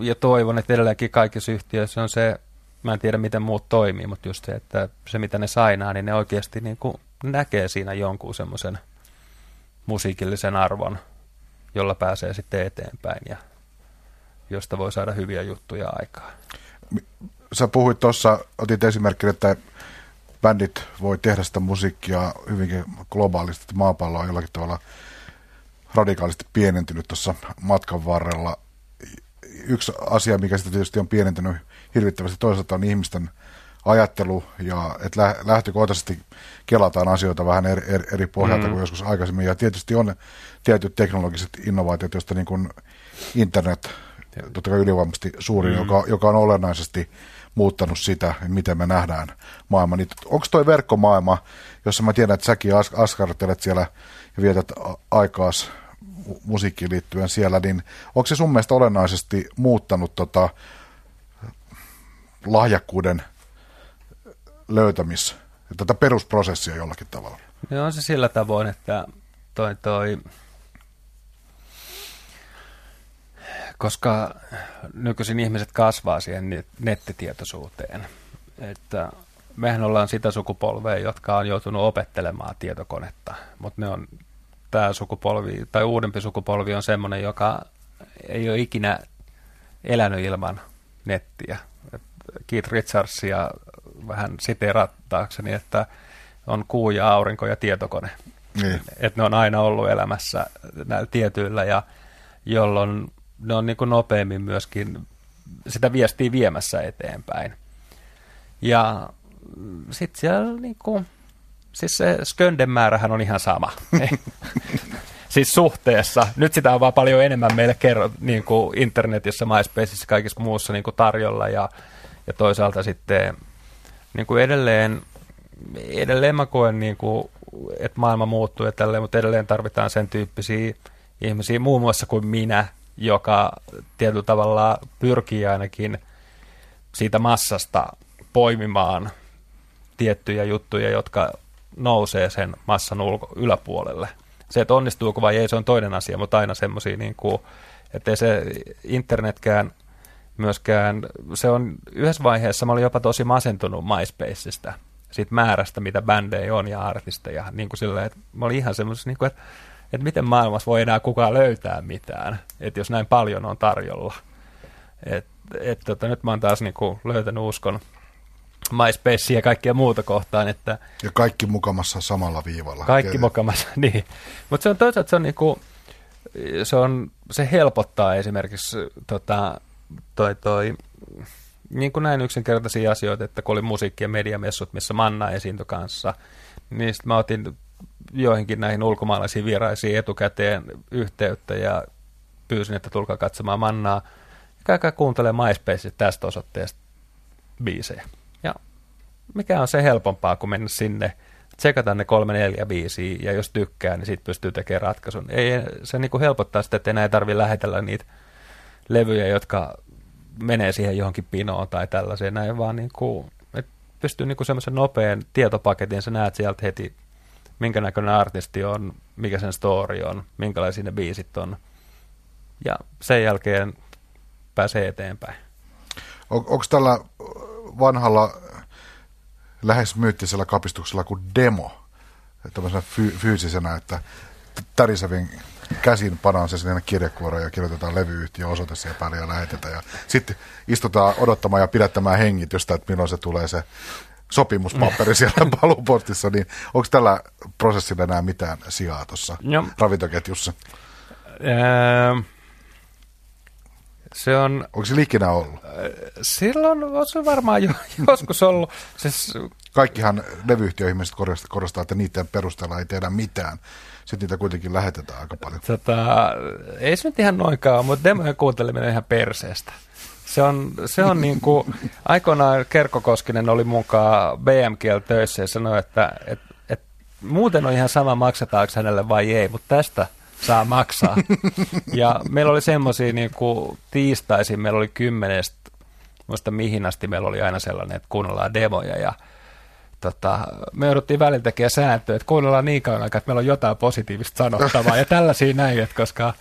ja toivon, että edelleenkin kaikissa yhtiöissä on se, mä en tiedä miten muut toimii, mutta just se, että se mitä ne sainaa, niin ne oikeasti niin kuin näkee siinä jonkun semmoisen – musiikillisen arvon, jolla pääsee sitten eteenpäin ja josta voi saada hyviä juttuja aikaa. Sä puhuit tuossa, otit esimerkkinä, että bändit voi tehdä sitä musiikkia hyvinkin globaalisti, että maapallo on jollakin tavalla radikaalisti pienentynyt tuossa matkan varrella. Yksi asia, mikä sitä tietysti on pienentynyt hirvittävästi toisaalta on ihmisten ajattelu ja että lähtökohtaisesti kelataan asioita vähän eri, eri, eri pohjalta mm. kuin joskus aikaisemmin. Ja tietysti on tietyt teknologiset innovaatiot, joista niin kuin internet, totta kai ylivoimaisesti suurin, mm. joka, joka on olennaisesti muuttanut sitä, miten me nähdään maailma. Niin onko toi verkkomaailma, jossa mä tiedän, että säkin as- askartelet siellä ja vietät aikaas musiikkiin liittyen siellä, niin onko se sun mielestä olennaisesti muuttanut tota lahjakkuuden löytämis, tätä perusprosessia jollakin tavalla? No on se sillä tavoin, että toi, toi, koska nykyisin ihmiset kasvaa siihen nettitietoisuuteen, että mehän ollaan sitä sukupolvea, jotka on joutunut opettelemaan tietokonetta, mutta ne on tämä sukupolvi tai uudempi sukupolvi on semmoinen, joka ei ole ikinä elänyt ilman nettiä. Et Keith Richardsia vähän siterattaakseni, että on kuu ja aurinko ja tietokone. Niin. Että ne on aina ollut elämässä näillä tietyillä ja jolloin ne on niin kuin nopeammin myöskin sitä viestiä viemässä eteenpäin. Ja sitten siellä niin kuin, siis se Skönden määrähän on ihan sama. siis suhteessa. Nyt sitä on vaan paljon enemmän meille kerro, niin kuin internetissä, MySpaceissa, kaikissa muussa niin kuin tarjolla ja, ja toisaalta sitten niin kuin edelleen, edelleen mä koen, niin kuin, että maailma muuttuu ja tälleen, mutta edelleen tarvitaan sen tyyppisiä ihmisiä, muun muassa kuin minä, joka tietyllä tavalla pyrkii ainakin siitä massasta poimimaan tiettyjä juttuja, jotka nousee sen massan ulko, yläpuolelle. Se, että onnistuuko vai ei, se on toinen asia, mutta aina semmoisia, niin että se internetkään myöskään, se on yhdessä vaiheessa, mä olin jopa tosi masentunut MySpaceista, siitä määrästä, mitä bändejä on ja artisteja, niin kuin silleen, että mä olin ihan semmoisessa, niin kuin, että, että miten maailmassa voi enää kukaan löytää mitään, että jos näin paljon on tarjolla. Et, et, tota, nyt mä oon taas niin kuin, löytänyt uskon MySpace ja kaikkia muuta kohtaan. Että ja kaikki mukamassa samalla viivalla. Kaikki Tiedät. mukamassa, niin. Mutta se on toisaalta se on niinku, se, on, se helpottaa esimerkiksi tota, toi, toi, niin kuin näin yksinkertaisia asioita, että kun oli musiikki- ja mediamessut, missä Manna esiintyi kanssa, niin sitten mä otin joihinkin näihin ulkomaalaisiin vieraisiin etukäteen yhteyttä ja pyysin, että tulkaa katsomaan Mannaa. Käykää kuuntelemaan MySpace tästä osoitteesta biisejä mikä on se helpompaa kuin mennä sinne, tsekata ne kolme, neljä biisiä, ja jos tykkää, niin siitä pystyy tekemään ratkaisun. Ei, se niin kuin helpottaa sitä, että enää ei tarvitse lähetellä niitä levyjä, jotka menee siihen johonkin pinoon tai tällaiseen, näin vaan niin kuin, että pystyy niin kuin semmoisen nopean tietopaketin, sä näet sieltä heti, minkä näköinen artisti on, mikä sen story on, minkälaisia ne biisit on, ja sen jälkeen pääsee eteenpäin. On, Onko tällä vanhalla lähes myyttisellä kapistuksella kuin demo, tämmöisenä fy- fyysisenä, että tärisevin käsin panaan se sinne kirjekuoreen ja kirjoitetaan levyyhtiö osoite siihen päälle ja lähetetään. Ja sitten istutaan odottamaan ja pidättämään hengitystä, että milloin se tulee se sopimuspaperi siellä palupostissa, niin onko tällä prosessilla enää mitään sijaa tuossa ravintoketjussa? Öö, se on... Onko se liikinä ollut? Silloin on se varmaan jo, joskus ollut. Siis... Kaikkihan levyyhtiöihmiset korostaa, että niiden perusteella ei tehdä mitään. Sitten niitä kuitenkin lähetetään aika paljon. Tota, ei se nyt ihan noinkaan, mutta demojen kuunteleminen on ihan perseestä. Se on, se on niin kuin, aikoinaan Kerkko Koskinen oli mukaan BMKL töissä ja sanoi, että, että, että muuten on ihan sama maksetaanko hänelle vai ei, mutta tästä – saa maksaa. ja meillä oli semmoisia niin kuin tiistaisin, meillä oli kymmenestä, muista mihin asti meillä oli aina sellainen, että kuunnellaan demoja ja tota, me jouduttiin välillä tekemään sääntöä, että kuunnellaan niin kauan aikaa, että meillä on jotain positiivista sanottavaa ja tällaisia näin, että koska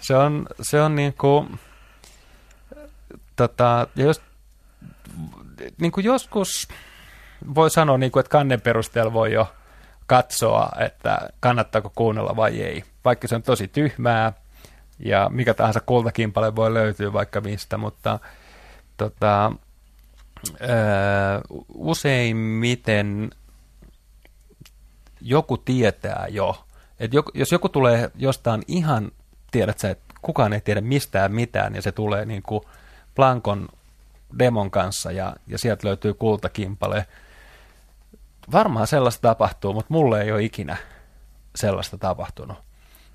se on, se on niin kuin, tota, ja jos, niin kuin joskus voi sanoa, niin kuin, että kannen perusteella voi jo katsoa, että kannattaako kuunnella vai ei. Vaikka se on tosi tyhmää ja mikä tahansa kultakimpale voi löytyä vaikka mistä, mutta tota, useimmiten joku tietää jo, että jos joku tulee jostain ihan, tiedät sä, että kukaan ei tiedä mistään mitään ja se tulee niin kuin Plankon demon kanssa ja, ja sieltä löytyy kultakimpale, varmaan sellaista tapahtuu, mutta mulle ei ole ikinä sellaista tapahtunut.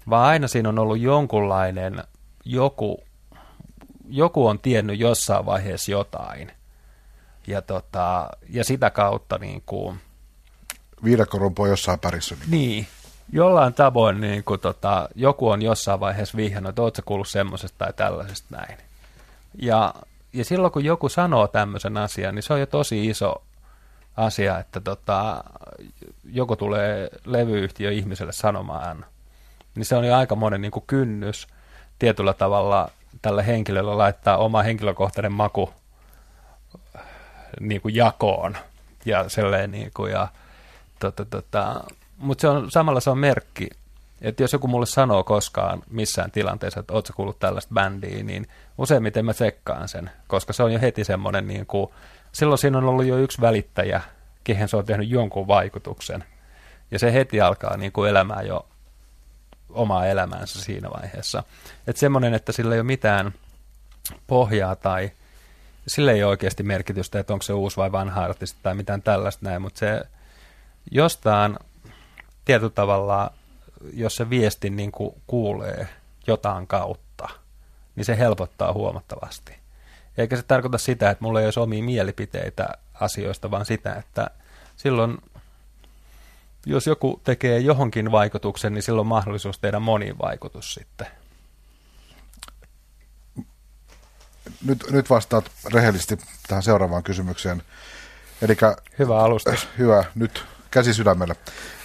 Vaan aina siinä on ollut jonkunlainen, joku, joku on tiennyt jossain vaiheessa jotain. Ja, tota, ja sitä kautta niin kuin... Viidakorumpu on jossain pärissä. Niin. niin. Jollain tavoin niin kuin, tota, joku on jossain vaiheessa vihjannut, että ootko kuullut semmoisesta tai tällaisesta näin. Ja, ja silloin kun joku sanoo tämmöisen asian, niin se on jo tosi iso asia, että tota, joku tulee levyyhtiö ihmiselle sanomaan, niin se on jo aika monen niin kuin kynnys tietyllä tavalla tällä henkilöllä laittaa oma henkilökohtainen maku niin kuin jakoon. Ja selleen niin kuin, ja, tota, tota, mutta se on, samalla se on merkki, että jos joku mulle sanoo koskaan missään tilanteessa, että ootko kuullut tällaista bändiä, niin useimmiten mä tsekkaan sen, koska se on jo heti semmoinen, niin kuin, silloin siinä on ollut jo yksi välittäjä, kehen se on tehnyt jonkun vaikutuksen. Ja se heti alkaa niin kuin elämään jo omaa elämäänsä siinä vaiheessa. Että semmoinen, että sillä ei ole mitään pohjaa tai sillä ei ole oikeasti merkitystä, että onko se uusi vai vanha artisti tai mitään tällaista näin, mutta se jostain tietyllä tavalla, jos se viesti niin kuin kuulee jotain kautta, niin se helpottaa huomattavasti. Eikä se tarkoita sitä, että mulla ei olisi omia mielipiteitä asioista, vaan sitä, että silloin jos joku tekee johonkin vaikutuksen, niin silloin on mahdollisuus tehdä moniin vaikutus sitten. Nyt, nyt vastaat rehellisesti tähän seuraavaan kysymykseen. Elikkä, hyvä alustus. Hyvä, nyt käsi sydämelle.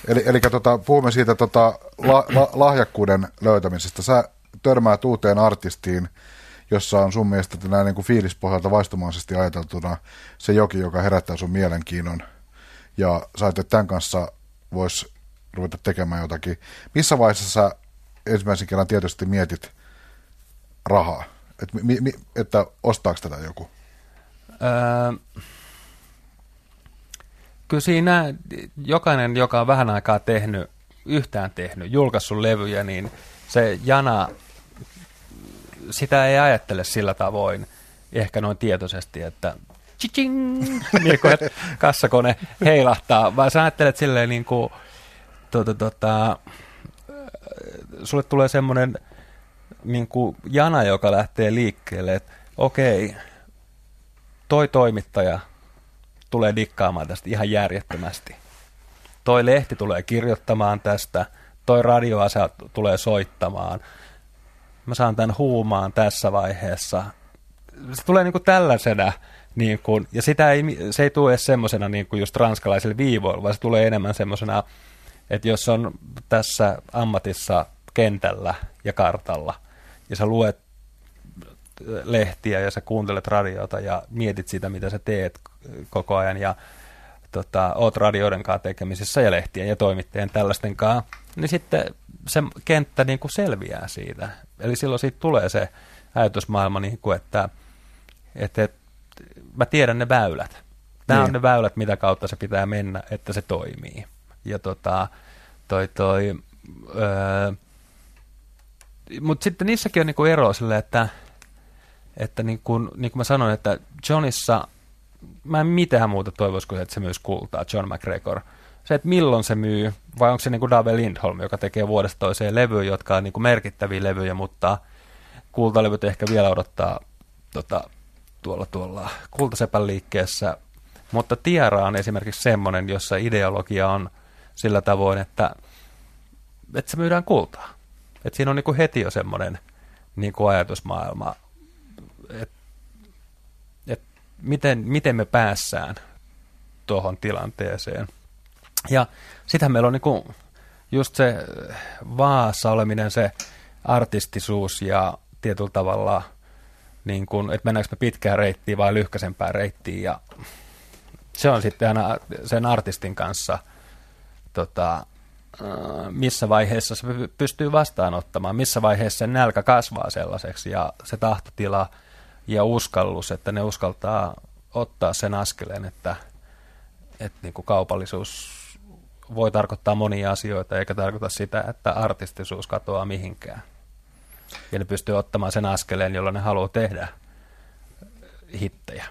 Eli, eli tota, puhumme siitä tota, la, la, lahjakkuuden löytämisestä. Sä törmäät uuteen artistiin, jossa on sun mielestä näin niin kuin fiilispohjalta vaistomaisesti ajateltuna se joki, joka herättää sun mielenkiinnon. Ja sä että tämän kanssa voisi ruveta tekemään jotakin. Missä vaiheessa sä ensimmäisen kerran tietysti mietit rahaa? Et mi, mi, että ostaako tätä joku? Öö, kyllä siinä jokainen, joka on vähän aikaa tehnyt, yhtään tehnyt, julkaissut levyjä, niin se jana, sitä ei ajattele sillä tavoin, ehkä noin tietoisesti, että niin kuin, että kassakone heilahtaa, vaan sä ajattelet silleen niin kuin, tuota, tuota, sulle tulee semmoinen niin kuin jana, joka lähtee liikkeelle, että okei, toi toimittaja tulee dikkaamaan tästä ihan järjettömästi. Toi lehti tulee kirjoittamaan tästä, toi radioasa tulee soittamaan. Mä saan tämän huumaan tässä vaiheessa. Se tulee niin kuin tällaisena niin kuin, ja sitä ei, se ei tule edes semmoisena niin kuin just ranskalaisille viivoilla, vaan se tulee enemmän semmoisena, että jos on tässä ammatissa kentällä ja kartalla, ja sä luet lehtiä ja sä kuuntelet radiota ja mietit sitä, mitä sä teet koko ajan, ja tota, oot radioiden kanssa tekemisissä ja lehtien ja toimittajien tällaisten kanssa, niin sitten se kenttä niin kuin selviää siitä. Eli silloin siitä tulee se ajatusmaailma, niin kuin, että, että, että mä tiedän ne väylät. Nämä niin. on ne väylät, mitä kautta se pitää mennä, että se toimii. Ja tota, toi, toi, öö, mutta sitten niissäkin on niinku ero sille, että, että niin kuin, niin kuin mä sanoin, että Johnissa, mä en mitään muuta toivoisi kuin, että se myös kultaa, John McGregor. Se, että milloin se myy, vai onko se niin kuin Dave Lindholm, joka tekee vuodesta toiseen levyjä, jotka on niin kuin merkittäviä levyjä, mutta kultalevyt ehkä vielä odottaa tota, tuolla, tuolla kultasepän liikkeessä. Mutta Tiara on esimerkiksi semmoinen, jossa ideologia on sillä tavoin, että, että se myydään kultaa. Että siinä on niin kuin heti jo semmoinen niin ajatusmaailma, että, että miten, miten me päässään tuohon tilanteeseen. Ja sitten meillä on niin kuin just se vaassa oleminen, se artistisuus ja tietyllä tavalla – niin kuin, että mennäänkö me pitkään reittiin vai lyhkäisempään reittiin ja se on sitten aina sen artistin kanssa tota, missä vaiheessa se pystyy vastaanottamaan, missä vaiheessa sen nälkä kasvaa sellaiseksi ja se tahtotila ja uskallus, että ne uskaltaa ottaa sen askeleen, että, että niin kuin kaupallisuus voi tarkoittaa monia asioita eikä tarkoita sitä, että artistisuus katoaa mihinkään ja ne pystyy ottamaan sen askeleen, jolla ne haluaa tehdä hittejä.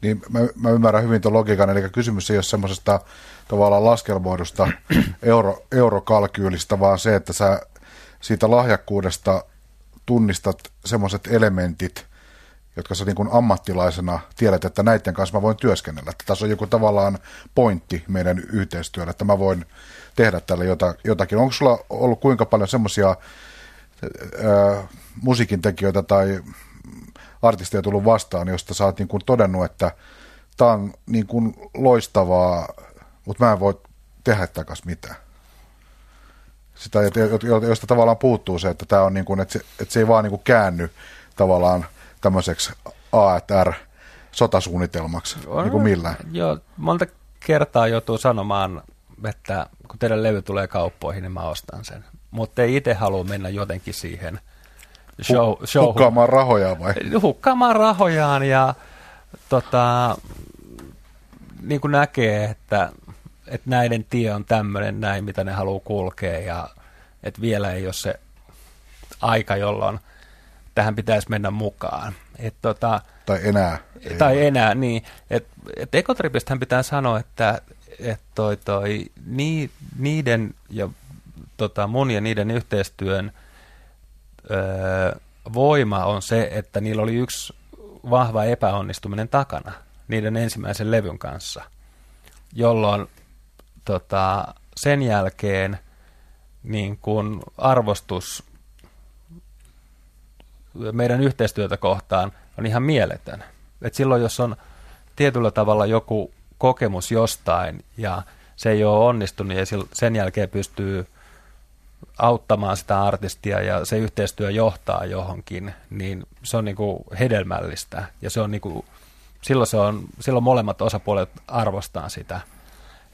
Niin mä, mä ymmärrän hyvin tuon logiikan, eli kysymys ei ole semmoisesta tavallaan laskelmoidusta euro, eurokalkyylistä, vaan se, että sä siitä lahjakkuudesta tunnistat semmoiset elementit, jotka sä niin kuin ammattilaisena tiedät, että näiden kanssa mä voin työskennellä. Että tässä on joku tavallaan pointti meidän yhteistyöllä, että mä voin tehdä tälle jotakin. Onko sulla ollut kuinka paljon semmoisia musiikin tekijöitä tai artisteja tullut vastaan, josta sä oot niin kuin todennut, että tämä on niin kuin loistavaa, mutta mä en voi tehdä kanssa mitään. Sitä, josta tavallaan puuttuu se, että, tämä on niin kuin, että, se, että se ei vaan niin kuin käänny tavallaan tämmöiseksi AR sotasuunnitelmaksi on, niin kuin millään. Joo, monta kertaa joutuu sanomaan, että kun teidän levy tulee kauppoihin, niin mä ostan sen mutta ei itse halua mennä jotenkin siihen show, show Hukkaamaan rahojaan vai? Hukkaamaan rahojaan ja tota, niin kuin näkee, että, että näiden tie on tämmöinen näin, mitä ne haluaa kulkea ja että vielä ei ole se aika, jolloin tähän pitäisi mennä mukaan. Et tota, tai enää. Tai ei. enää, niin. Et, et Ekotripistähän pitää sanoa, että et toi, toi, ni, niiden ja tota, mun ja niiden yhteistyön öö, voima on se, että niillä oli yksi vahva epäonnistuminen takana niiden ensimmäisen levyn kanssa, jolloin tota, sen jälkeen niin kun arvostus meidän yhteistyötä kohtaan on ihan mieletön. Et silloin, jos on tietyllä tavalla joku kokemus jostain ja se ei ole onnistunut ja sen jälkeen pystyy auttamaan sitä artistia ja se yhteistyö johtaa johonkin, niin se on niin kuin hedelmällistä ja se on niin kuin, silloin, se on, silloin molemmat osapuolet arvostaa sitä.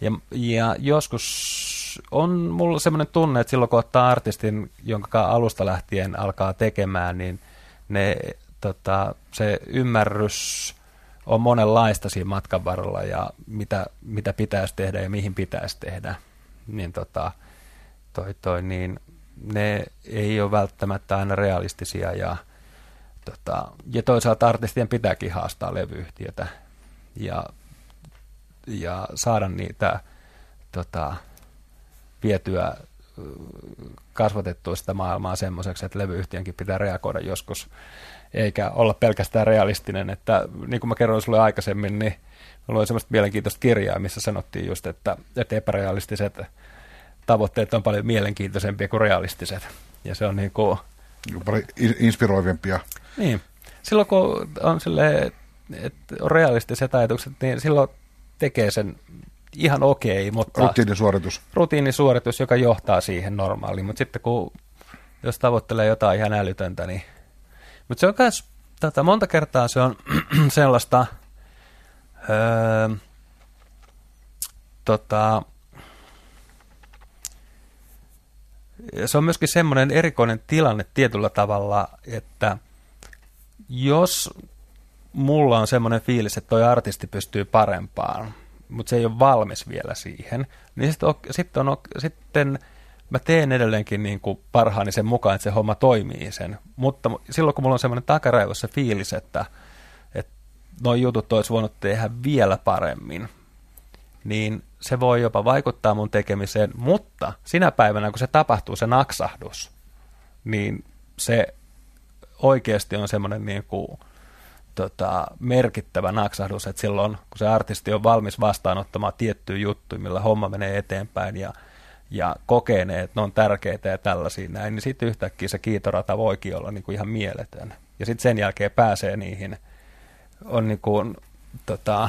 Ja, ja joskus on mulla semmoinen tunne, että silloin kun ottaa artistin, jonka alusta lähtien alkaa tekemään, niin ne, tota, se ymmärrys on monenlaista siinä matkan varrella ja mitä, mitä pitäisi tehdä ja mihin pitäisi tehdä. Niin tota, toi, toi, niin ne ei ole välttämättä aina realistisia ja, tota, ja toisaalta artistien pitääkin haastaa levyyhtiötä ja, ja saada niitä tota, vietyä kasvatettua sitä maailmaa semmoiseksi, että levyyhtiönkin pitää reagoida joskus, eikä olla pelkästään realistinen. Että niin kuin mä kerroin sulle aikaisemmin, niin mulla oli semmoista mielenkiintoista kirjaa, missä sanottiin just, että, että epärealistiset tavoitteet on paljon mielenkiintoisempia kuin realistiset. Ja se on niin kuin... Paljon inspiroivimpia. Niin. Silloin kun on sille, että on realistiset ajatukset, niin silloin tekee sen ihan okei. Mutta rutiinisuoritus. Rutiinisuoritus, joka johtaa siihen normaaliin. Mutta sitten kun, jos tavoittelee jotain ihan älytöntä, niin... Mutta se on myös, tätä, monta kertaa se on sellaista... Öö, tota, se on myöskin semmoinen erikoinen tilanne tietyllä tavalla, että jos mulla on semmoinen fiilis, että toi artisti pystyy parempaan, mutta se ei ole valmis vielä siihen, niin sitten, sitten, on, sitten mä teen edelleenkin niin kuin parhaani sen mukaan, että se homma toimii sen. Mutta silloin, kun mulla on semmoinen takaraivossa fiilis, että, että nuo jutut olisi voinut tehdä vielä paremmin, niin se voi jopa vaikuttaa mun tekemiseen, mutta sinä päivänä, kun se tapahtuu, se naksahdus, niin se oikeasti on semmoinen niin kuin, tota, merkittävä naksahdus, että silloin, kun se artisti on valmis vastaanottamaan tiettyjä juttuja, millä homma menee eteenpäin ja, ja kokee ne, että ne on tärkeitä ja tällaisia näin, niin sitten yhtäkkiä se kiitorata voikin olla niin kuin ihan mieletön. Ja sitten sen jälkeen pääsee niihin, on niin kuin, tota,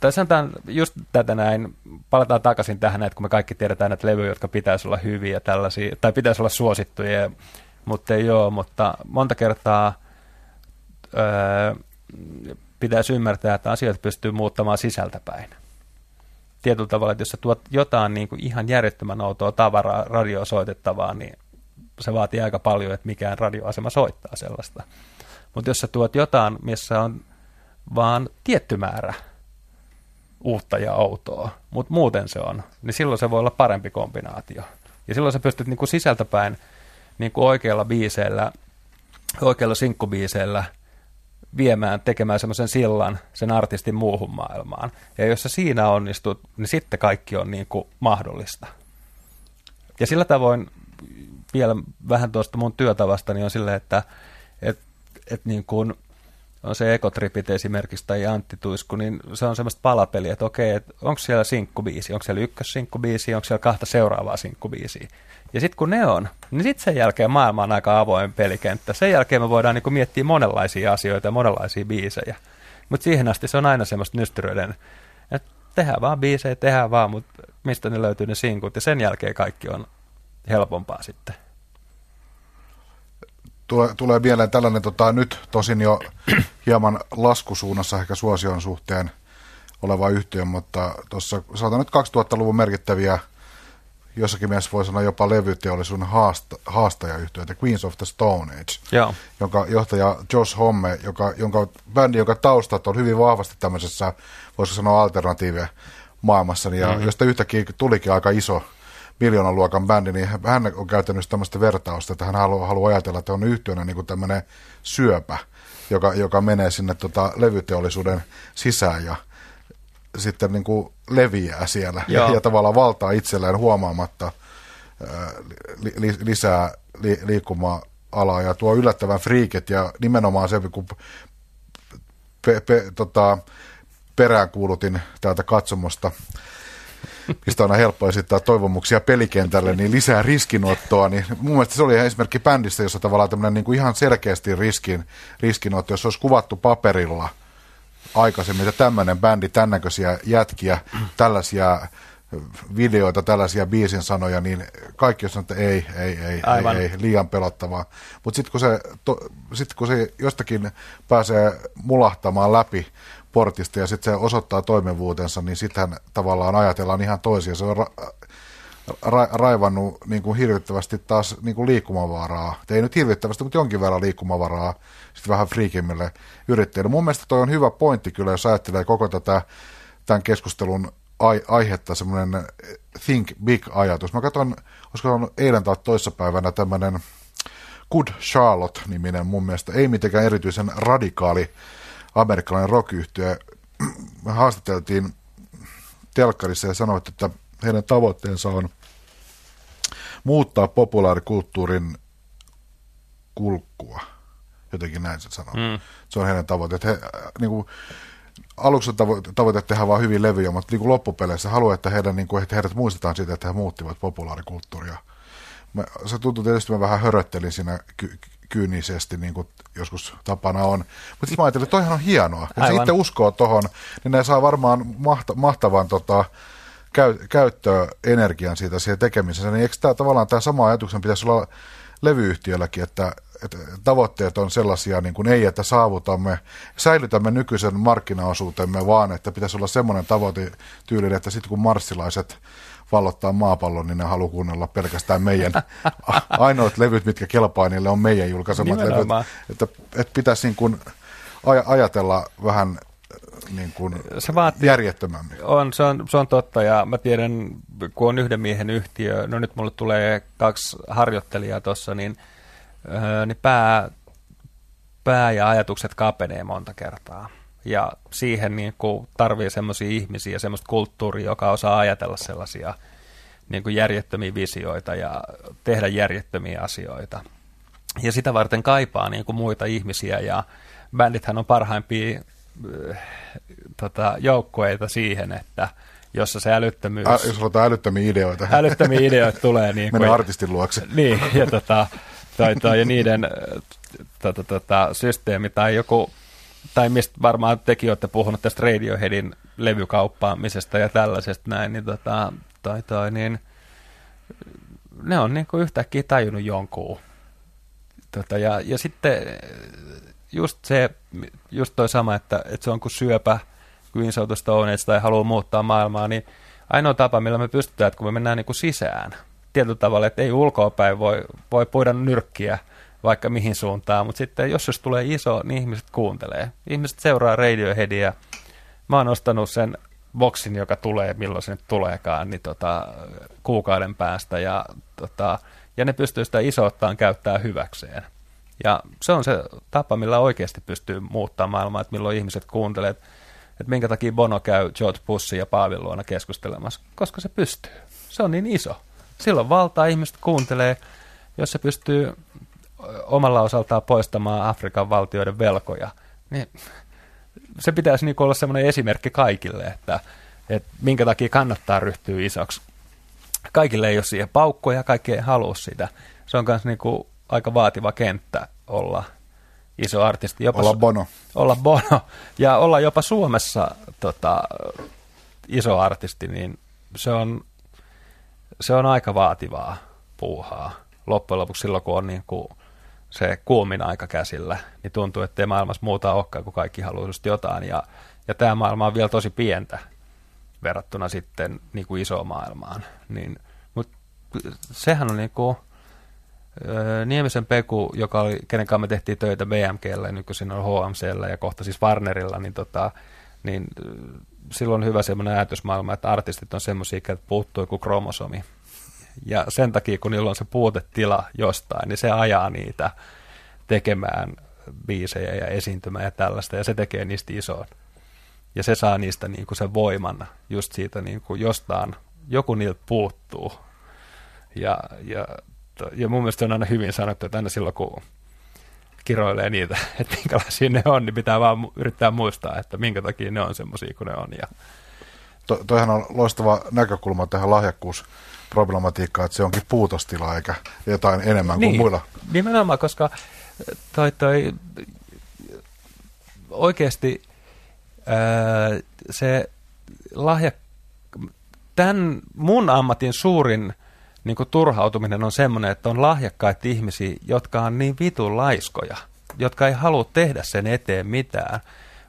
tai sanotaan just tätä näin, palataan takaisin tähän, että kun me kaikki tiedetään näitä levyjä, jotka pitäisi olla hyviä tällaisia, tai pitäisi olla suosittuja, mutta ei ole, mutta monta kertaa öö, pitäisi ymmärtää, että asioita pystyy muuttamaan sisältäpäin. Tietyllä tavalla, että jos sä tuot jotain niin kuin ihan järjettömän outoa tavaraa radioa soitettavaa, niin se vaatii aika paljon, että mikään radioasema soittaa sellaista. Mutta jos sä tuot jotain, missä on vaan tietty määrä uutta ja outoa, mutta muuten se on, niin silloin se voi olla parempi kombinaatio. Ja silloin sä pystyt niin kuin sisältäpäin niin kuin oikealla biiseillä, oikealla sinkkubiiseillä viemään, tekemään semmoisen sillan sen artistin muuhun maailmaan. Ja jos sä siinä onnistut, niin sitten kaikki on niin kuin mahdollista. Ja sillä tavoin vielä vähän tuosta mun työtavasta, niin on silleen, että et, et niin kuin, on se Ekotripit esimerkiksi tai Antti Tuisku, niin se on semmoista palapeliä, että okei, että onko siellä sinkkubiisi, onko siellä ykkössinkkubiisi, onko siellä kahta seuraavaa sinkkubiisiä. Ja sitten kun ne on, niin sitten sen jälkeen maailma on aika avoin pelikenttä. Sen jälkeen me voidaan niin miettiä monenlaisia asioita ja monenlaisia biisejä. Mutta siihen asti se on aina semmoista nystyröiden, että tehdään vaan biisejä, tehdään vaan, mutta mistä ne löytyy ne sinkut. Ja sen jälkeen kaikki on helpompaa sitten tulee, tulee mieleen tällainen tota, nyt tosin jo hieman laskusuunnassa ehkä suosion suhteen oleva yhtiö, mutta tuossa sanotaan nyt 2000-luvun merkittäviä jossakin mielessä voi sanoa jopa levyteollisuuden haasta, haastajayhtiöitä, Queens of the Stone Age, Joo. jonka johtaja Josh Homme, joka, jonka bändi, joka taustat on hyvin vahvasti tämmöisessä, voisiko sanoa alternatiivia maailmassa, niin ja mm-hmm. josta yhtäkkiä tulikin aika iso miljoonan luokan bändi, niin hän on käytänyt tämmöistä vertausta, että hän haluaa, haluaa ajatella, että on yhtiönä niin tämmöinen syöpä, joka, joka menee sinne tota, levyteollisuuden sisään ja sitten niin kuin leviää siellä. Ja, ja tavallaan valtaa itselleen huomaamatta li, li, lisää li, liikkuma-alaa ja tuo yllättävän friiket ja nimenomaan se, kun pe, pe, tota, peräänkuulutin täältä katsomosta, mistä on aina helppo esittää toivomuksia pelikentälle, niin lisää riskinottoa, niin mun mielestä se oli esimerkki bändistä, jossa tavallaan tämmöinen niin kuin ihan selkeästi riskin, riskinotto, jos olisi kuvattu paperilla – aikaisemmin, että tämmöinen bändi, tämän näköisiä jätkiä, tällaisia videoita, tällaisia biisin sanoja, niin kaikki on sanonut, että ei, ei, ei, ei, ei, liian pelottavaa. Mutta sitten kun, se, sit kun se jostakin pääsee mulahtamaan läpi portista ja sitten se osoittaa toimivuutensa, niin sittenhän tavallaan ajatellaan ihan toisia. Se on ra- ra- raivannut niin kuin hirvittävästi taas niin kuin liikkumavaraa. Ei nyt hirvittävästi, mutta jonkin verran liikkumavaraa sitten vähän friikimmille yrittäjille. Mun mielestä toi on hyvä pointti kyllä, jos ajattelee koko tätä tämän keskustelun ai- aihetta, semmoinen think big-ajatus. Mä katson, olisiko on eilen tai toissapäivänä tämmöinen Good Charlotte-niminen mun mielestä, ei mitenkään erityisen radikaali amerikkalainen rock Me haastateltiin telkkarissa ja sanoit, että heidän tavoitteensa on muuttaa populaarikulttuurin kulkua. Jotenkin näin se sanoo. Mm. Se on heidän tavoite. He, äh, niin kuin, aluksi on tavoite, tavoite tehdä vain hyvin levyjä, mutta niin kuin loppupeleissä haluaa, että, heidän, niin kuin, että heidät muistetaan siitä, että he muuttivat populaarikulttuuria. Mä, se tuntuu tietysti, että mä vähän höröttelin siinä ky- kyynisesti, niin kuin joskus tapana on. Mutta sitten mä ajattelin, että toihan on hienoa. Kun se itse uskoo tuohon, niin ne saa varmaan mahta- mahtavan tota, käy, käyttöenergian siitä siihen tekemisessä. Niin eikö tämä tavallaan tämä sama ajatuksen pitäisi olla levyyhtiölläkin, että, että tavoitteet on sellaisia, niin kuin ei, että saavutamme, säilytämme nykyisen markkinaosuutemme, vaan että pitäisi olla semmoinen tavoite tyyli, että sitten kun marssilaiset vallottaa maapallon, niin ne haluaa kuunnella pelkästään meidän ainoat levyt, mitkä kelpaa niille, on meidän julkaisemat levyt. Että, että pitäisi niin kuin ajatella vähän niin kuin se vaatii, järjettömämmin. On se, on, se on totta ja mä tiedän, kun on yhden miehen yhtiö, no nyt mulle tulee kaksi harjoittelijaa tuossa, niin, äh, niin pää, pää ja ajatukset kapenee monta kertaa. Ja siihen niin kuin tarvii semmoisia ihmisiä, semmoista kulttuuria, joka osaa ajatella sellaisia niin kuin järjettömiä visioita ja tehdä järjettömiä asioita. Ja sitä varten kaipaa niin kuin muita ihmisiä ja bändithän on parhaimpia äh, tota, joukkueita siihen, että jossa se älyttömyys... Ä, jos halutaan älyttömiä ideoita. Älyttömiä ideoita tulee. Niin Mene artistin luokse. Niin, ja, tota, toi, toi, ja niiden tota, tota, systeemi tai joku, tai mistä varmaan tekin olette puhunut tästä Radioheadin levykauppaamisesta ja tällaisesta näin, niin, tota, toi, toi, niin ne on niin kuin yhtäkkiä tajunnut jonkun. Tota, ja, ja sitten just se, just toi sama, että, että se on kuin syöpä, Queens Stone Age tai haluaa muuttaa maailmaa, niin ainoa tapa, millä me pystytään, että kun me mennään niin kuin sisään, tietyllä tavalla, että ei ulkoapäin voi, voi puida nyrkkiä vaikka mihin suuntaan, mutta sitten jos jos tulee iso, niin ihmiset kuuntelee. Ihmiset seuraa Radioheadia. Mä oon ostanut sen boksin, joka tulee, milloin se nyt tuleekaan, niin tota, kuukauden päästä, ja, tota, ja ne pystyy sitä isouttaan käyttää hyväkseen. Ja se on se tapa, millä oikeasti pystyy muuttamaan maailmaa, että milloin ihmiset kuuntelee, että, että minkä takia Bono käy George Bussin ja Paavin luona keskustelemassa, koska se pystyy. Se on niin iso. Silloin valtaa ihmiset kuuntelee, jos se pystyy omalla osaltaan poistamaan Afrikan valtioiden velkoja, niin se pitäisi niin olla semmoinen esimerkki kaikille, että, että minkä takia kannattaa ryhtyä isoksi. Kaikille ei ole siihen paukkoja, kaikki ei halua sitä. Se on myös niin aika vaativa kenttä olla iso artisti. Jopa olla Bono. Olla Bono. Ja olla jopa Suomessa tota, iso artisti, niin se on, se on aika vaativaa puuhaa. Loppujen lopuksi silloin, kun on niin kuin se kuumin aika käsillä, niin tuntuu, että ei maailmassa muuta olekaan, kun kaikki haluaa jotain. Ja, ja tämä maailma on vielä tosi pientä verrattuna sitten niin kuin isoon maailmaan. Niin, Mutta sehän on niinku, Niemisen Peku, joka oli, kenen kanssa me tehtiin töitä BMGllä nykyisin on HMCllä ja kohta siis Warnerilla, niin, tota, niin silloin on hyvä semmoinen ajatusmaailma, että artistit on semmoisia, että puuttuu joku kromosomi. Ja sen takia, kun niillä on se puutetila jostain, niin se ajaa niitä tekemään biisejä ja esiintymään ja tällaista, ja se tekee niistä isoon. Ja se saa niistä niin kuin sen voiman just siitä niin kuin jostain, joku niiltä puuttuu. Ja, ja, ja mun mielestä on aina hyvin sanottu, että aina silloin kun kiroilee niitä, että minkälaisia ne on, niin pitää vaan yrittää muistaa, että minkä takia ne on semmoisia kuin ne on. Ja... To, toihan on loistava näkökulma tähän lahjakkuusproblematiikkaan, että se onkin puutostila eikä jotain enemmän niin, kuin muilla. Nimenomaan, koska toi, toi oikeasti ää, se lahja, tämän mun ammatin suurin niin kuin turhautuminen on semmoinen, että on lahjakkaita ihmisiä, jotka on niin vitun laiskoja, jotka ei halua tehdä sen eteen mitään,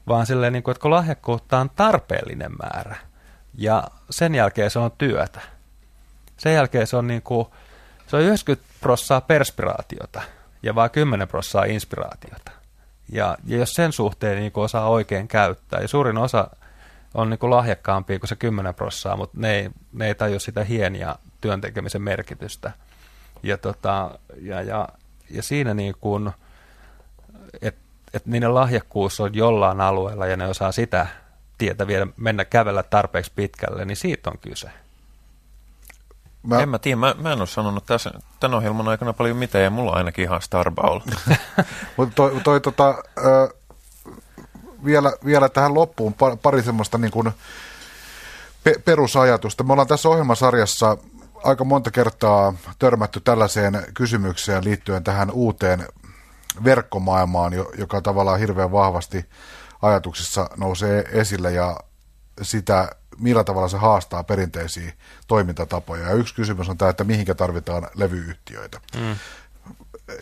vaan silleen, niin kuin, että kun lahjakkuutta on tarpeellinen määrä, ja sen jälkeen se on työtä. Sen jälkeen se on, niin kuin, se on 90 prossaa perspiraatiota ja vain 10 prossaa inspiraatiota. Ja, ja jos sen suhteen niin kuin osaa oikein käyttää, ja suurin osa on niin kuin lahjakkaampia kuin se 10 prossaa, mutta ne ei, ne ei tajua sitä hieniä työntekemisen merkitystä. Ja, tota, ja, ja, ja siinä niin kuin, että et niiden lahjakkuus on jollain alueella ja ne osaa sitä tietä vielä mennä kävellä tarpeeksi pitkälle, niin siitä on kyse. Mä... En mä tiedä, mä, mä en ole sanonut tässä, tämän ohjelman aikana paljon mitään ja mulla on ainakin ihan Starbowl. Mutta toi, toi tota, ö, vielä, vielä tähän loppuun pari semmoista niin kuin pe- perusajatusta. Me ollaan tässä ohjelmasarjassa aika monta kertaa törmätty tällaiseen kysymykseen liittyen tähän uuteen verkkomaailmaan, joka tavallaan hirveän vahvasti ajatuksissa nousee esille ja sitä, millä tavalla se haastaa perinteisiä toimintatapoja. Ja yksi kysymys on tämä, että mihinkä tarvitaan levyyhtiöitä. Mm.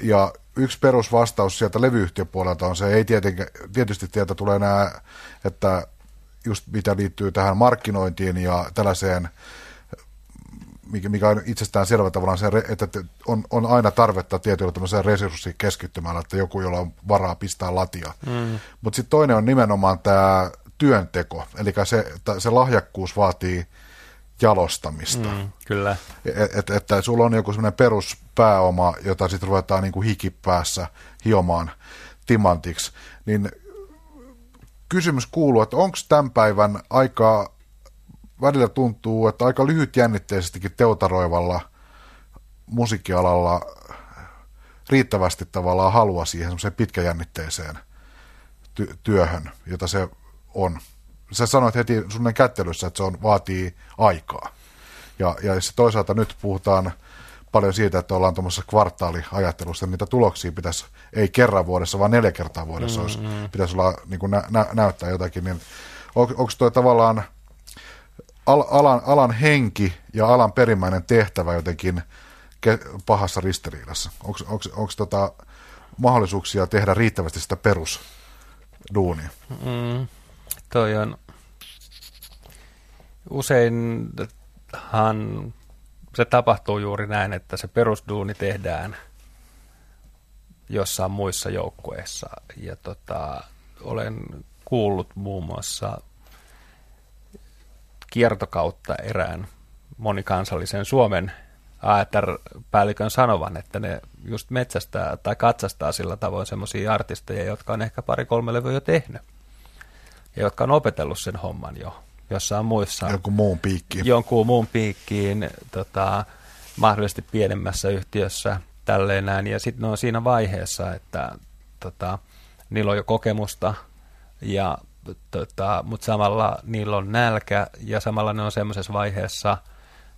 Ja yksi perusvastaus sieltä levyyhtiöpuolelta on se, ei tietysti tietä tulee nämä, että just mitä liittyy tähän markkinointiin ja tällaiseen mikä, mikä on itsestään selvä tavallaan se, että on, on aina tarvetta tietyllä tämmöiseen resurssiin keskittymällä, että joku, jolla on varaa pistää latia. Mm. Mutta sitten toinen on nimenomaan tämä työnteko, eli se, se lahjakkuus vaatii jalostamista. Mm, kyllä. Et, et, että sulla on joku semmoinen peruspääoma, jota sitten ruvetaan niin kuin hikipäässä hiomaan timantiksi, niin kysymys kuuluu, että onko tämän päivän aikaa välillä tuntuu, että aika lyhytjännitteisestikin teotaroivalla musiikkialalla riittävästi tavallaan halua siihen semmoiseen pitkäjännitteiseen ty- työhön, jota se on. Sä sanoit heti sun kättelyssä, että se on, vaatii aikaa. Ja, ja se toisaalta nyt puhutaan paljon siitä, että ollaan tuommoisessa kvartaaliajattelussa, niitä tuloksia pitäisi, ei kerran vuodessa, vaan neljä kertaa vuodessa, mm, mm. pitäisi olla, niin nä, nä, näyttää jotakin, niin on, onko tuo tavallaan al, alan, alan henki ja alan perimmäinen tehtävä jotenkin ke, pahassa ristiriidassa? Onko tota, mahdollisuuksia tehdä riittävästi sitä perusduunia? Mm, toi on useinhan se tapahtuu juuri näin, että se perusduuni tehdään jossain muissa joukkueissa. Ja tota, olen kuullut muun muassa kiertokautta erään monikansallisen Suomen AETR-päällikön sanovan, että ne just metsästää tai katsastaa sillä tavoin semmoisia artisteja, jotka on ehkä pari-kolme levyä jo tehnyt. Ja jotka on opetellut sen homman jo jossain muissa. Jonkun muun piikkiin. Jonkun muun piikkiin, tota, mahdollisesti pienemmässä yhtiössä, tälleen näin. Ja sitten ne on siinä vaiheessa, että tota, niillä on jo kokemusta ja tota, mutta samalla niillä on nälkä ja samalla ne on semmoisessa vaiheessa,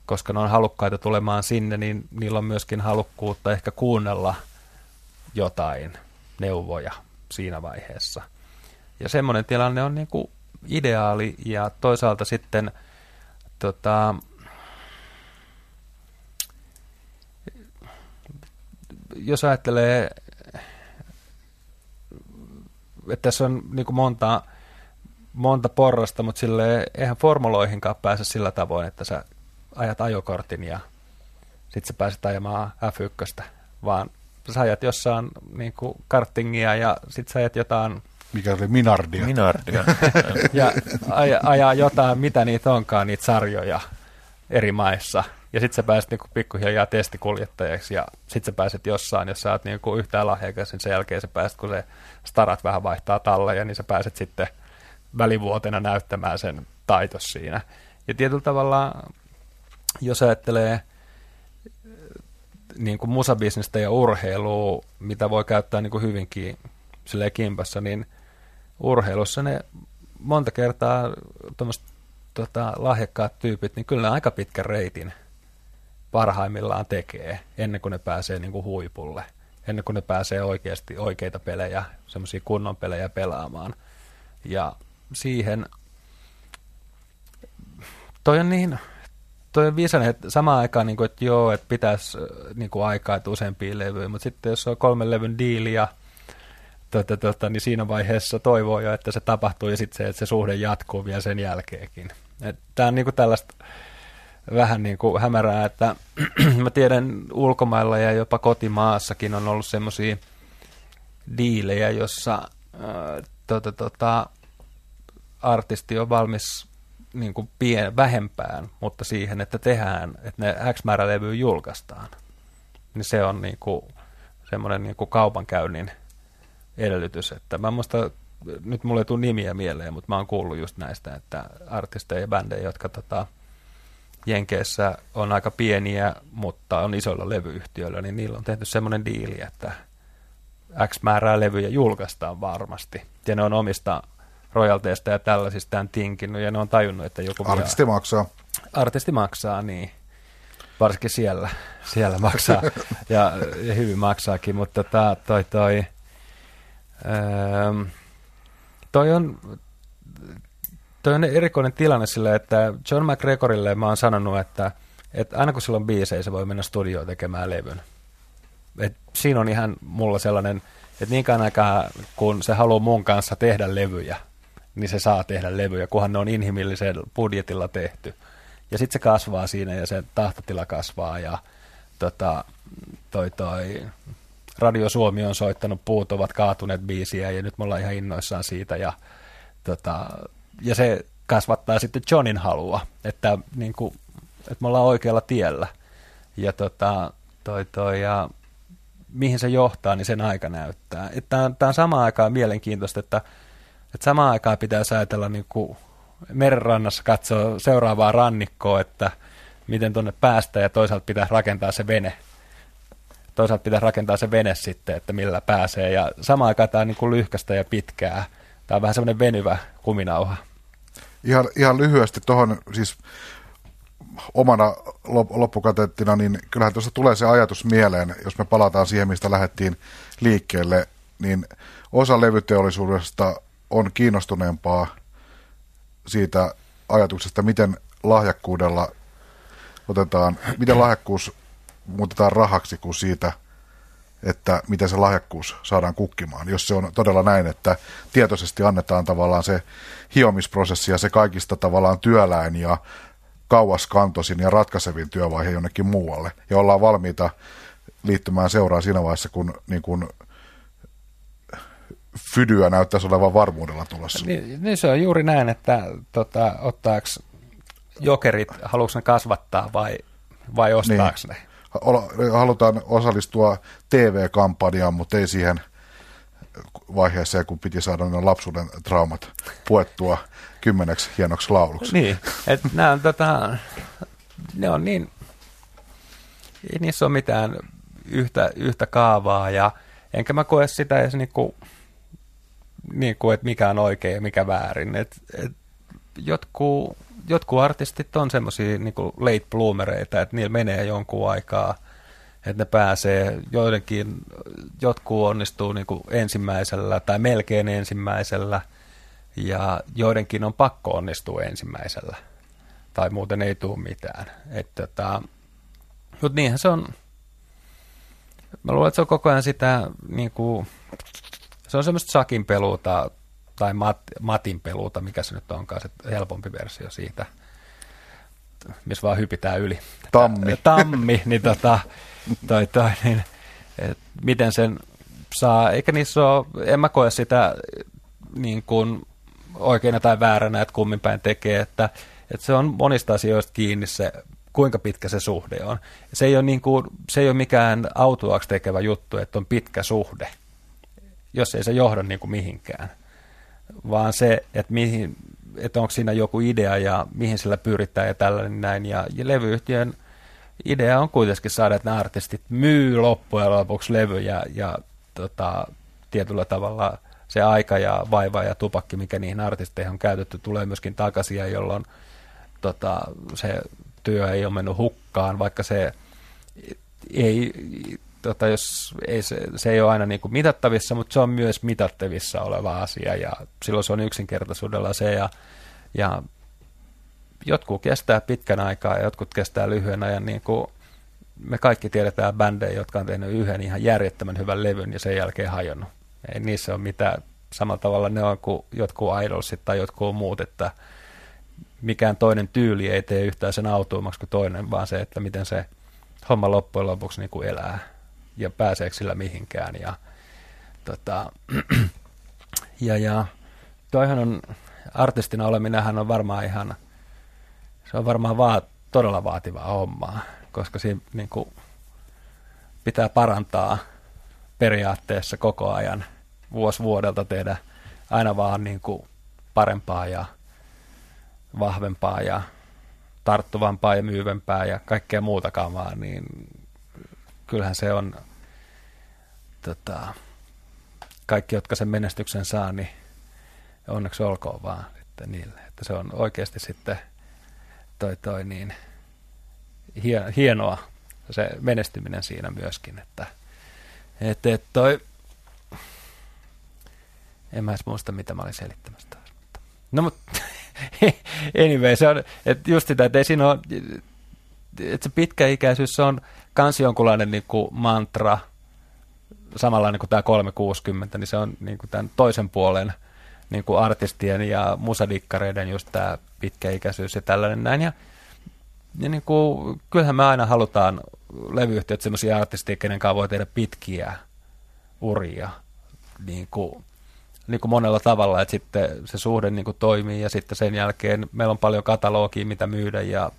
koska ne on halukkaita tulemaan sinne, niin niillä on myöskin halukkuutta ehkä kuunnella jotain neuvoja siinä vaiheessa. Ja semmoinen tilanne on niin kuin ideaali ja toisaalta sitten tota, jos ajattelee, että tässä on niin kuin monta monta porrasta, mutta sille eihän formuloihinkaan pääse sillä tavoin, että sä ajat ajokortin ja sit sä pääset ajamaan F1, vaan sä ajat jossain niin kuin kartingia ja sit sä ajat jotain Mikä oli Minardia. Minardia. ja aja, ajaa jotain, mitä niitä onkaan, niitä sarjoja eri maissa. Ja sitten sä pääset niinku pikkuhiljaa testikuljettajaksi ja sitten sä pääset jossain, jos sä oot niinku yhtään lahjakas, niin sen jälkeen sä pääset, kun se starat vähän vaihtaa talleja, niin sä pääset sitten välivuotena näyttämään sen taitos siinä. Ja tietyllä tavalla, jos ajattelee niin kuin musabisnestä ja urheilua, mitä voi käyttää niin kuin hyvinkin silleen kimpassa, niin urheilussa ne monta kertaa tuommoiset tota, lahjakkaat tyypit, niin kyllä ne aika pitkän reitin parhaimmillaan tekee ennen kuin ne pääsee niin kuin huipulle. Ennen kuin ne pääsee oikeasti oikeita pelejä, semmoisia kunnon pelejä pelaamaan. Ja siihen toi on niin, toi on viisainen, että samaan aikaan, niin kuin, että joo, että pitäisi niin kuin aikaa, että useampia levyjä, mutta sitten jos on kolmen levyn diili ja tota, tota, niin siinä vaiheessa toivoo jo, että se tapahtuu ja sitten se, että se suhde jatkuu vielä sen jälkeenkin. Tämä on niin kuin tällaista vähän niin kuin hämärää, että mä tiedän ulkomailla ja jopa kotimaassakin on ollut semmoisia diilejä, jossa äh, tota, tota, artisti on valmis niin kuin pien, vähempään, mutta siihen, että tehdään, että ne X määrä levyä julkaistaan. Niin se on niin kuin semmoinen niin kuin kaupankäynnin edellytys. Että mä muista, nyt mulle ei tule nimiä mieleen, mutta mä oon kuullut just näistä, että artisteja ja bändejä, jotka tota, Jenkeissä on aika pieniä, mutta on isoilla levyyhtiöillä, niin niillä on tehty semmoinen diili, että X määrää levyjä julkaistaan varmasti. Ja ne on omista royalteista ja tällaisistaan tinkinyt, ja ne on tajunnut, että joku... Artisti vielä... maksaa. Artisti maksaa, niin. Varsinkin siellä, siellä maksaa, ja, ja hyvin maksaakin, mutta tota, toi, toi, ähm, toi on, toi on erikoinen tilanne sille, että John McGregorille mä oon sanonut, että, että aina kun sillä on biisejä, se voi mennä studioon tekemään levyn. Et siinä on ihan mulla sellainen, että niin aikaa kun se haluaa mun kanssa tehdä levyjä, niin se saa tehdä levyjä, kunhan ne on inhimillisellä budjetilla tehty. Ja sitten se kasvaa siinä ja se tahtotila kasvaa ja tota, toi, toi, Radio Suomi on soittanut Puut ovat kaatuneet biisiä ja nyt me ollaan ihan innoissaan siitä ja, tota, ja se kasvattaa sitten Johnin halua, että, niin kuin, että me ollaan oikealla tiellä. Ja tota, toi, toi, ja mihin se johtaa, niin sen aika näyttää. Tämä on, on samaan aikaan mielenkiintoista, että että samaan aikaan pitää ajatella niin kuin merenrannassa katsoa seuraavaa rannikkoa, että miten tuonne päästä ja toisaalta pitää rakentaa se vene. Toisaalta pitää rakentaa se vene sitten, että millä pääsee. Ja samaan aikaan tämä on niin kuin lyhkästä ja pitkää. Tämä on vähän semmoinen venyvä kuminauha. Ihan, ihan lyhyesti tuohon siis omana loppukatettina, niin kyllähän tuossa tulee se ajatus mieleen, jos me palataan siihen, mistä lähdettiin liikkeelle, niin osa levyteollisuudesta on kiinnostuneempaa siitä ajatuksesta, miten lahjakkuudella otetaan, miten lahjakkuus muutetaan rahaksi kuin siitä, että miten se lahjakkuus saadaan kukkimaan. Jos se on todella näin, että tietoisesti annetaan tavallaan se hiomisprosessi ja se kaikista tavallaan työläin ja kauaskantoisin ja ratkaisevin työvaihe jonnekin muualle. Ja ollaan valmiita liittymään seuraan siinä vaiheessa, kun niin kun Fydyä näyttäisi olevan varmuudella tulossa. Niin, niin se on juuri näin, että tota, ottaako jokerit, haluatko ne kasvattaa vai, vai ostaako niin. ne? Halutaan osallistua TV-kampanjaan, mutta ei siihen vaiheeseen, kun piti saada ne lapsuuden traumat puettua kymmeneksi hienoksi lauluksi. Niin, että nämä on, tota, ne on niin, ei niissä ole mitään yhtä, yhtä kaavaa ja enkä mä koe sitä edes niinku niin kuin, että mikä on oikein ja mikä väärin. Et, et jotkut, jotkut artistit on semmoisia niin late bloomereita, että niillä menee jonkun aikaa, että ne pääsee, joidenkin, jotkut onnistuu niin kuin ensimmäisellä tai melkein ensimmäisellä, ja joidenkin on pakko onnistua ensimmäisellä, tai muuten ei tule mitään. tota, mutta niinhän se on, mä luulen, että se on koko ajan sitä niin kuin, se on semmoista sakin peluuta tai mat, matin peluuta, mikä se nyt onkaan, se helpompi versio siitä. missä vaan hypitään yli. Tammi. Tammi, niin tota, toi, toi, niin, et miten sen saa, eikä niissä ole, en mä koe sitä niin kuin oikeana tai vääränä, että kummin päin tekee, että, että se on monista asioista kiinni se, kuinka pitkä se suhde on. Se ei ole, niin kuin, se ei ole mikään autuaksi tekevä juttu, että on pitkä suhde, jos ei se johda niin kuin mihinkään, vaan se, että, mihin, että onko siinä joku idea ja mihin sillä pyritään ja tällainen näin. Ja, ja levyyhtiön idea on kuitenkin saada, että nämä artistit myy loppujen lopuksi levyjä ja tota, tietyllä tavalla se aika ja vaiva ja tupakki, mikä niihin artisteihin on käytetty, tulee myöskin takaisin ja jolloin tota, se työ ei ole mennyt hukkaan, vaikka se ei, tota, jos ei, se, se ei ole aina niin kuin mitattavissa, mutta se on myös mitattavissa oleva asia ja silloin se on yksinkertaisuudella se ja, ja jotkut kestää pitkän aikaa ja jotkut kestää lyhyen ajan, niin kuin me kaikki tiedetään bändejä, jotka on tehnyt yhden ihan järjettömän hyvän levyn ja sen jälkeen hajonnut. Ei niissä ole mitään, samalla tavalla. Ne on kuin jotkut idolsit tai jotkut muut, että mikään toinen tyyli ei tee yhtään sen autuummaksi kuin toinen, vaan se, että miten se homma loppujen lopuksi niin kuin elää ja pääseekö sillä mihinkään. Ja, tota, ja, ja toihan on, artistina oleminenhan on varmaan ihan, se on varmaan vaan todella vaativaa hommaa, koska siinä niin kuin, pitää parantaa periaatteessa koko ajan vuosi vuodelta tehdä aina vaan niin kuin parempaa ja vahvempaa ja tarttuvampaa ja myyvempää ja kaikkea muuta kamaa, niin kyllähän se on tota, kaikki, jotka sen menestyksen saa, niin onneksi olkoon vaan että niille. Että se on oikeasti sitten toi, toi niin, hienoa se menestyminen siinä myöskin, että et, et toi, en mä edes muista, mitä mä olin selittämässä taas. No mutta anyway, se on, että just sitä, että ei siinä ole, että se pitkäikäisyys se on kans jonkunlainen niin kuin mantra, samanlainen kuin tämä 360, niin se on niin kuin tämän toisen puolen niin kuin artistien ja musadikkareiden just tämä pitkäikäisyys ja tällainen näin. Ja, ja niin kuin, kyllähän me aina halutaan levyyhtiöt sellaisia artisteja, kenen kanssa voi tehdä pitkiä uria niin kuin, niin kuin monella tavalla, että sitten se suhde niin kuin toimii ja sitten sen jälkeen meillä on paljon katalogia, mitä myydä ja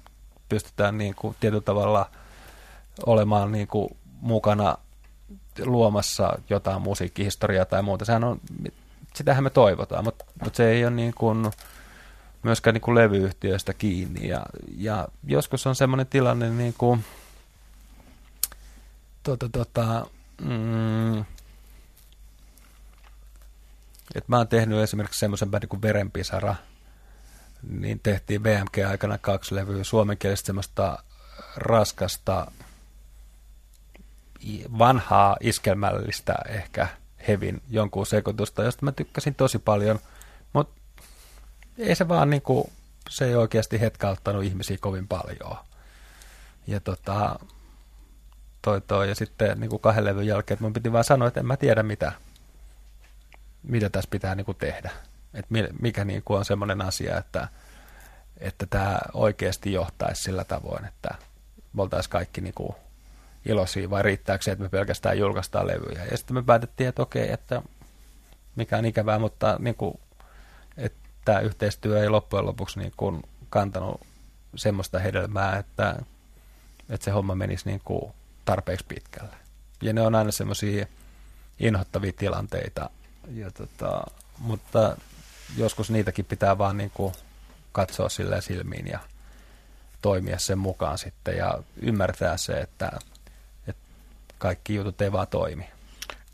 pystytään niin kuin tietyllä tavalla olemaan niin kuin mukana luomassa jotain musiikkihistoriaa tai muuta. Sehän on, sitähän me toivotaan, mutta, mutta se ei ole niin kuin myöskään niin kuin levyyhtiöistä kiinni. Ja, ja joskus on semmoinen tilanne, niin kuin, tota, tota, mm, että mä oon tehnyt esimerkiksi semmoisen bändin kuin Verenpisara, niin tehtiin BMG-aikana kaksi levyä suomenkielistä semmoista raskasta, vanhaa iskelmällistä ehkä hevin jonkun sekoitusta, josta mä tykkäsin tosi paljon, mutta ei se vaan niinku, se ei oikeasti hetkauttanut ihmisiä kovin paljon. Ja tota, toi toi, ja sitten niin kuin kahden levyn jälkeen, että mun piti vaan sanoa, että en mä tiedä mitä, mitä tässä pitää niin kuin tehdä. Että mikä niin kuin on semmoinen asia, että, että tämä oikeasti johtaisi sillä tavoin, että me oltaisiin kaikki niin kuin iloisia, vai riittääkö se, että me pelkästään julkaistaan levyjä. Ja sitten me päätettiin, että okei, että mikä on ikävää, mutta niin kuin, että tämä yhteistyö ei loppujen lopuksi niin kuin kantanut semmoista hedelmää, että, että se homma menisi niin kuin tarpeeksi pitkälle. Ja ne on aina semmoisia inhottavia tilanteita, ja tota, mutta joskus niitäkin pitää vaan niin kuin katsoa silmiin ja toimia sen mukaan sitten ja ymmärtää se, että kaikki jutut ei vaan toimi.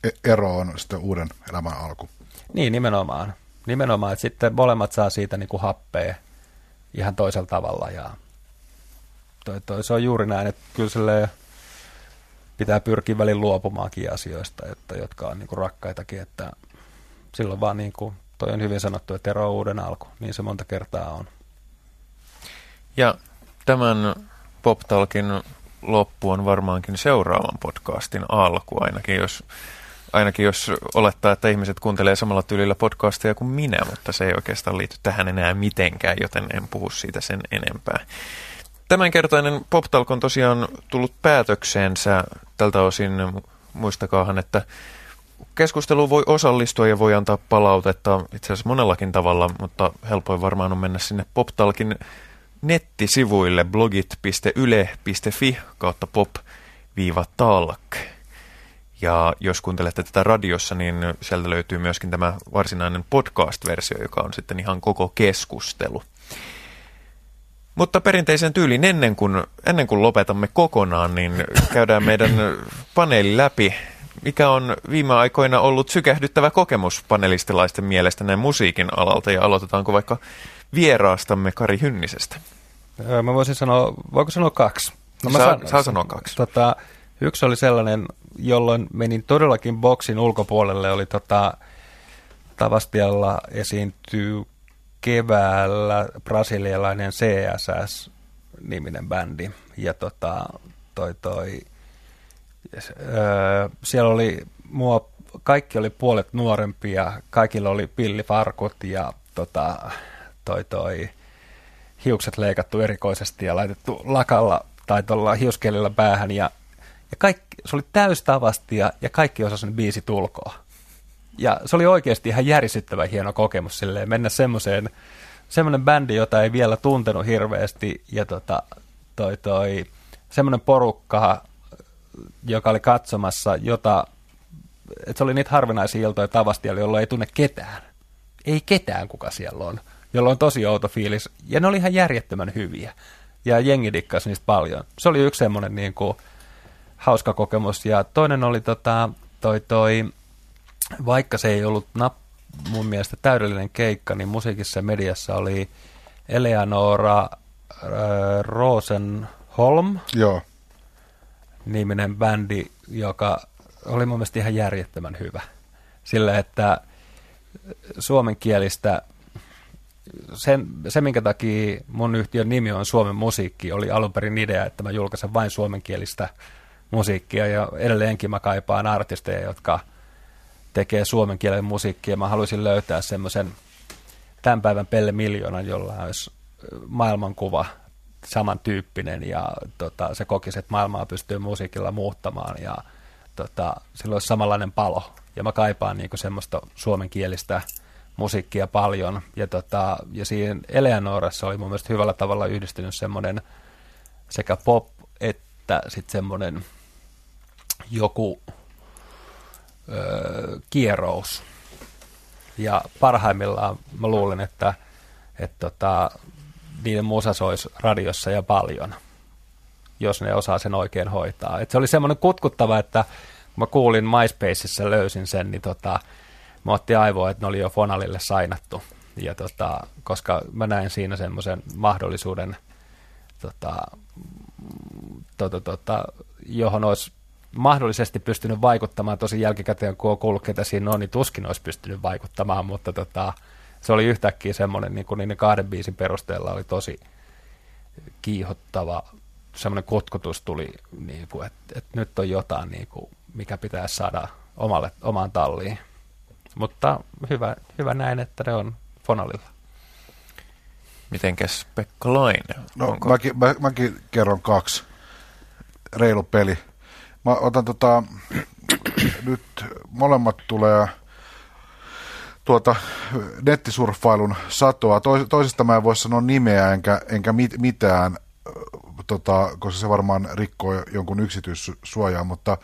E- ero on sitten uuden elämän alku. Niin, nimenomaan. Nimenomaan, että sitten molemmat saa siitä niin kuin happea ihan toisella tavalla ja toi, toi, se on juuri näin, että kyllä pitää pyrkiä välin luopumaankin asioista, että, jotka on niin kuin rakkaitakin, että silloin vaan niin kuin, toi on hyvin sanottu, että ero on uuden alku, niin se monta kertaa on. Ja tämän Pop Talkin loppu on varmaankin seuraavan podcastin alku, ainakin jos, ainakin jos olettaa, että ihmiset kuuntelee samalla tyylillä podcastia kuin minä, mutta se ei oikeastaan liity tähän enää mitenkään, joten en puhu siitä sen enempää. Tämänkertainen PopTalk on tosiaan tullut päätökseensä tältä osin. Muistakaahan, että keskusteluun voi osallistua ja voi antaa palautetta itse asiassa monellakin tavalla, mutta helpoin varmaan on mennä sinne PopTalkin nettisivuille blogit.yle.fi kautta pop-talk. Ja jos kuuntelette tätä radiossa, niin sieltä löytyy myöskin tämä varsinainen podcast-versio, joka on sitten ihan koko keskustelu. Mutta perinteisen tyylin ennen kuin, ennen kuin lopetamme kokonaan, niin käydään meidän paneeli läpi. Mikä on viime aikoina ollut sykähdyttävä kokemus panelistilaisten mielestä näin musiikin alalta ja aloitetaanko vaikka vieraastamme Kari Hynnisestä? Mä voisin sanoa, voiko sanoa kaksi? No mä saa, san, saa sanoa kaksi. Tota, yksi oli sellainen, jolloin menin todellakin boksin ulkopuolelle, oli tota, Tavastialla esiintyy keväällä brasilialainen CSS-niminen bändi. Ja tota, toi, toi, öö, siellä oli mua, kaikki oli puolet nuorempia, kaikilla oli pillifarkut ja tota, toi, toi, hiukset leikattu erikoisesti ja laitettu lakalla tai tuolla hiuskelillä päähän ja, ja kaikki, se oli täystavastia ja kaikki osasivat biisi tulkoa. Ja se oli oikeasti ihan järisyttävä hieno kokemus silleen, mennä semmoiseen, semmoinen bändi, jota ei vielä tuntenut hirveästi ja tota, toi, toi, semmoinen porukka, joka oli katsomassa, jota, että se oli niitä harvinaisia iltoja tavasti, jolla ei tunne ketään. Ei ketään, kuka siellä on, jolla on tosi outo fiilis. Ja ne oli ihan järjettömän hyviä. Ja jengi dikkasi niistä paljon. Se oli yksi semmoinen niin kuin, hauska kokemus. Ja toinen oli tota, toi, toi vaikka se ei ollut nap, mun mielestä täydellinen keikka, niin musiikissa ja mediassa oli Eleanora äh, Rosenholm. Joo. Niminen bändi, joka oli mun mielestä ihan järjettömän hyvä. Sillä, että suomenkielistä, sen, se minkä takia mun yhtiön nimi on Suomen musiikki, oli alun perin idea, että mä julkaisen vain suomenkielistä musiikkia ja edelleenkin mä kaipaan artisteja, jotka – tekee suomen kielen musiikkia. Mä haluaisin löytää semmoisen tämän päivän Pelle Miljoonan, jolla olisi maailmankuva samantyyppinen ja tota, se kokisi, että maailmaa pystyy musiikilla muuttamaan ja tota, sillä olisi samanlainen palo. Ja mä kaipaan niinku semmoista suomenkielistä musiikkia paljon. Ja, tota, ja siinä Eleanorassa oli mun mielestä hyvällä tavalla yhdistynyt semmoinen sekä pop että sitten semmoinen joku ö, kierous. Ja parhaimmillaan mä luulen, että, että tota, niiden musa soisi radiossa ja paljon, jos ne osaa sen oikein hoitaa. Et se oli semmoinen kutkuttava, että kun mä kuulin MySpaceissa, löysin sen, niin tota, mä otti aivoa, että ne oli jo Fonalille sainattu. Ja tota, koska mä näin siinä semmoisen mahdollisuuden, tota, tota, tota, johon olisi mahdollisesti pystynyt vaikuttamaan, tosi jälkikäteen kun on kuullut, ketä siinä on, niin tuskin olisi pystynyt vaikuttamaan, mutta tota, se oli yhtäkkiä semmoinen, niin kuin niiden kahden biisin perusteella oli tosi kiihottava, semmoinen kutkutus tuli, niin kuin, että, että nyt on jotain, niin kuin, mikä pitäisi saada omalle, omaan talliin. Mutta hyvä, hyvä näin, että ne on Fonalilla. Mitenkäs Pekka Laine? No, Onko... mäkin, mä, mäkin kerron kaksi. Reilu peli Mä otan tota, nyt molemmat tulee tuota nettisurffailun satoa. Tois, toisesta mä en voi sanoa nimeä enkä, enkä mit, mitään, tota, koska se varmaan rikkoo jonkun yksityissuojaa, mutta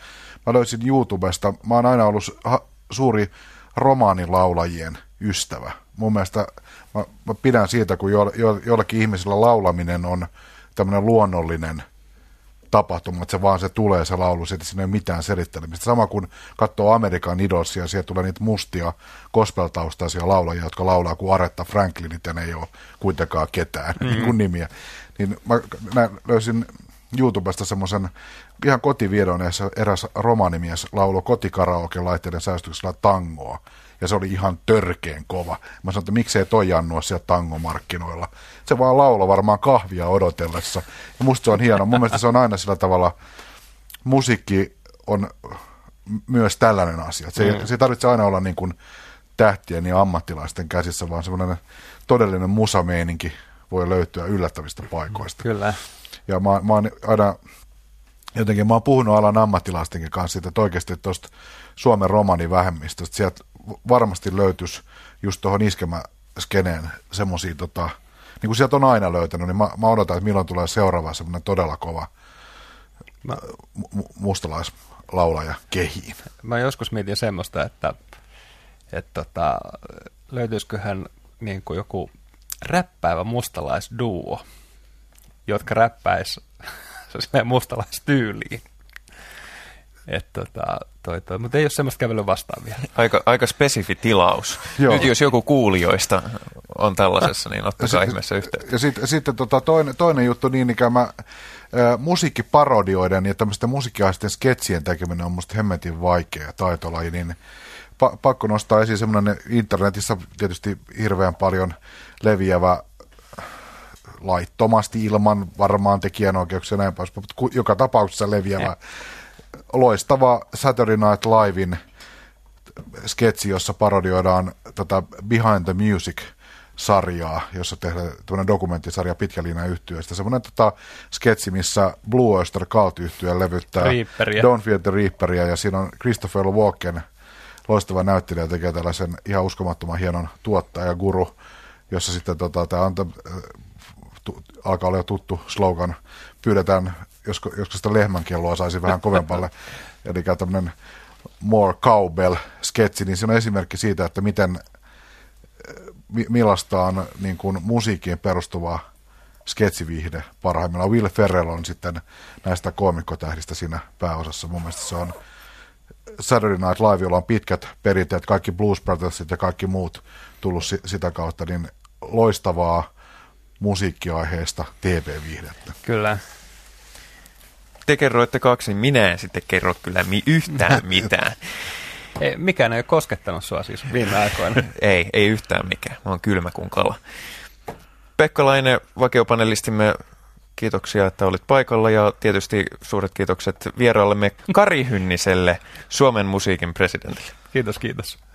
mä löysin YouTubesta. Mä oon aina ollut ha, suuri romaanilaulajien ystävä. Mun mielestä mä, mä pidän siitä, kun jo, jo, jollakin ihmisillä laulaminen on tämmöinen luonnollinen – tapahtuma, että se vaan se tulee se laulu, että siinä ei ole mitään selittelemistä. Sama kuin katsoo Amerikan Idolsia, sieltä tulee niitä mustia gospel-taustaisia laulajia, jotka laulaa kuin Aretta Franklinit ja ne ei ole kuitenkaan ketään mm-hmm. kuin nimiä. Niin mä löysin YouTubesta semmoisen ihan kotiviedon, eräs romanimies lauloi kotikaraoke laitteiden säistyksellä tangoa ja se oli ihan törkeen kova. Mä sanoin, että miksei toi Jannu siellä tangomarkkinoilla. Se vaan laulo varmaan kahvia odotellessa. Ja musta se on hieno. Mun mielestä se on aina sillä tavalla, musiikki on myös tällainen asia. Se, mm. se ei tarvitse aina olla niin kuin tähtien ja ammattilaisten käsissä, vaan semmoinen todellinen musameininki voi löytyä yllättävistä paikoista. Kyllä. Ja mä, mä oon aina, jotenkin mä oon puhunut alan ammattilaistenkin kanssa siitä, että oikeasti tuosta Suomen romanivähemmistöstä, sieltä varmasti löytyisi just tuohon iskemäskeneen semmoisia, tota, niin kuin sieltä on aina löytänyt, niin mä, mä odotan, että milloin tulee seuraava semmoinen todella kova Mä, mu- mustalaislaulaja kehiin. mä joskus mietin semmoista, että, että tota, löytyisiköhän niin kuin joku räppäävä mustalaisduo, jotka räppäis silleen mustalaistyyliin. Et tota, toi, toi. Mutta ei ole semmoista kävelyä vastaan vielä. Aika, aika spesifi tilaus. Joo. Nyt jos joku kuulijoista on tällaisessa, niin ottakaa sit- ihmeessä yhteyttä. Ja sitten sit, tota, toinen, toinen juttu niin ikään mä, ä, musiikkiparodioiden ja tämmöisten musiikkiaisten sketsien tekeminen on musta hemmetin vaikea taitolaji, niin pa- pakko nostaa esiin semmoinen internetissä tietysti hirveän paljon leviävä laittomasti ilman varmaan tekijänoikeuksia ja näin pois, mutta joka tapauksessa leviävä loistava Saturday Night Livein sketsi, jossa parodioidaan tätä Behind the Music sarjaa, jossa tehdään tämmöinen dokumenttisarja pitkä linja yhtyöstä. Semmoinen tota, sketsi, missä Blue Oyster Cult yhtyö levyttää Reaperia. Don't Fear the Reaperia, ja siinä on Christopher Walken, loistava näyttelijä, tekee tällaisen ihan uskomattoman hienon tuottaja guru, jossa sitten tota, tämä on tu, alkaa olla jo tuttu slogan, pyydetään, josko, josko sitä lehmänkelloa saisi vähän kovempalle, eli tämmöinen more cowbell-sketsi, niin se on esimerkki siitä, että miten, mi- millaista on niin kuin musiikkiin perustuva sketsivihde parhaimmillaan. Will Ferrell on sitten näistä koomikkotähdistä siinä pääosassa. Mun mielestä se on Saturday Night Live, jolla on pitkät perinteet, kaikki Blues Brothersit ja kaikki muut tullut si- sitä kautta, niin loistavaa musiikkiaiheesta TV-viihdettä. Kyllä. Te kerroitte kaksi, niin minä en sitten kerro kyllä mi- yhtään mitään. Ei, mikään ei ole koskettanut sua siis viime aikoina. ei, ei yhtään mikään. Mä oon kylmä kuin kala. Pekka Laine, vakiopanelistimme, kiitoksia, että olit paikalla ja tietysti suuret kiitokset vieraallemme Kari Hynniselle, Suomen musiikin presidentille. Kiitos, kiitos.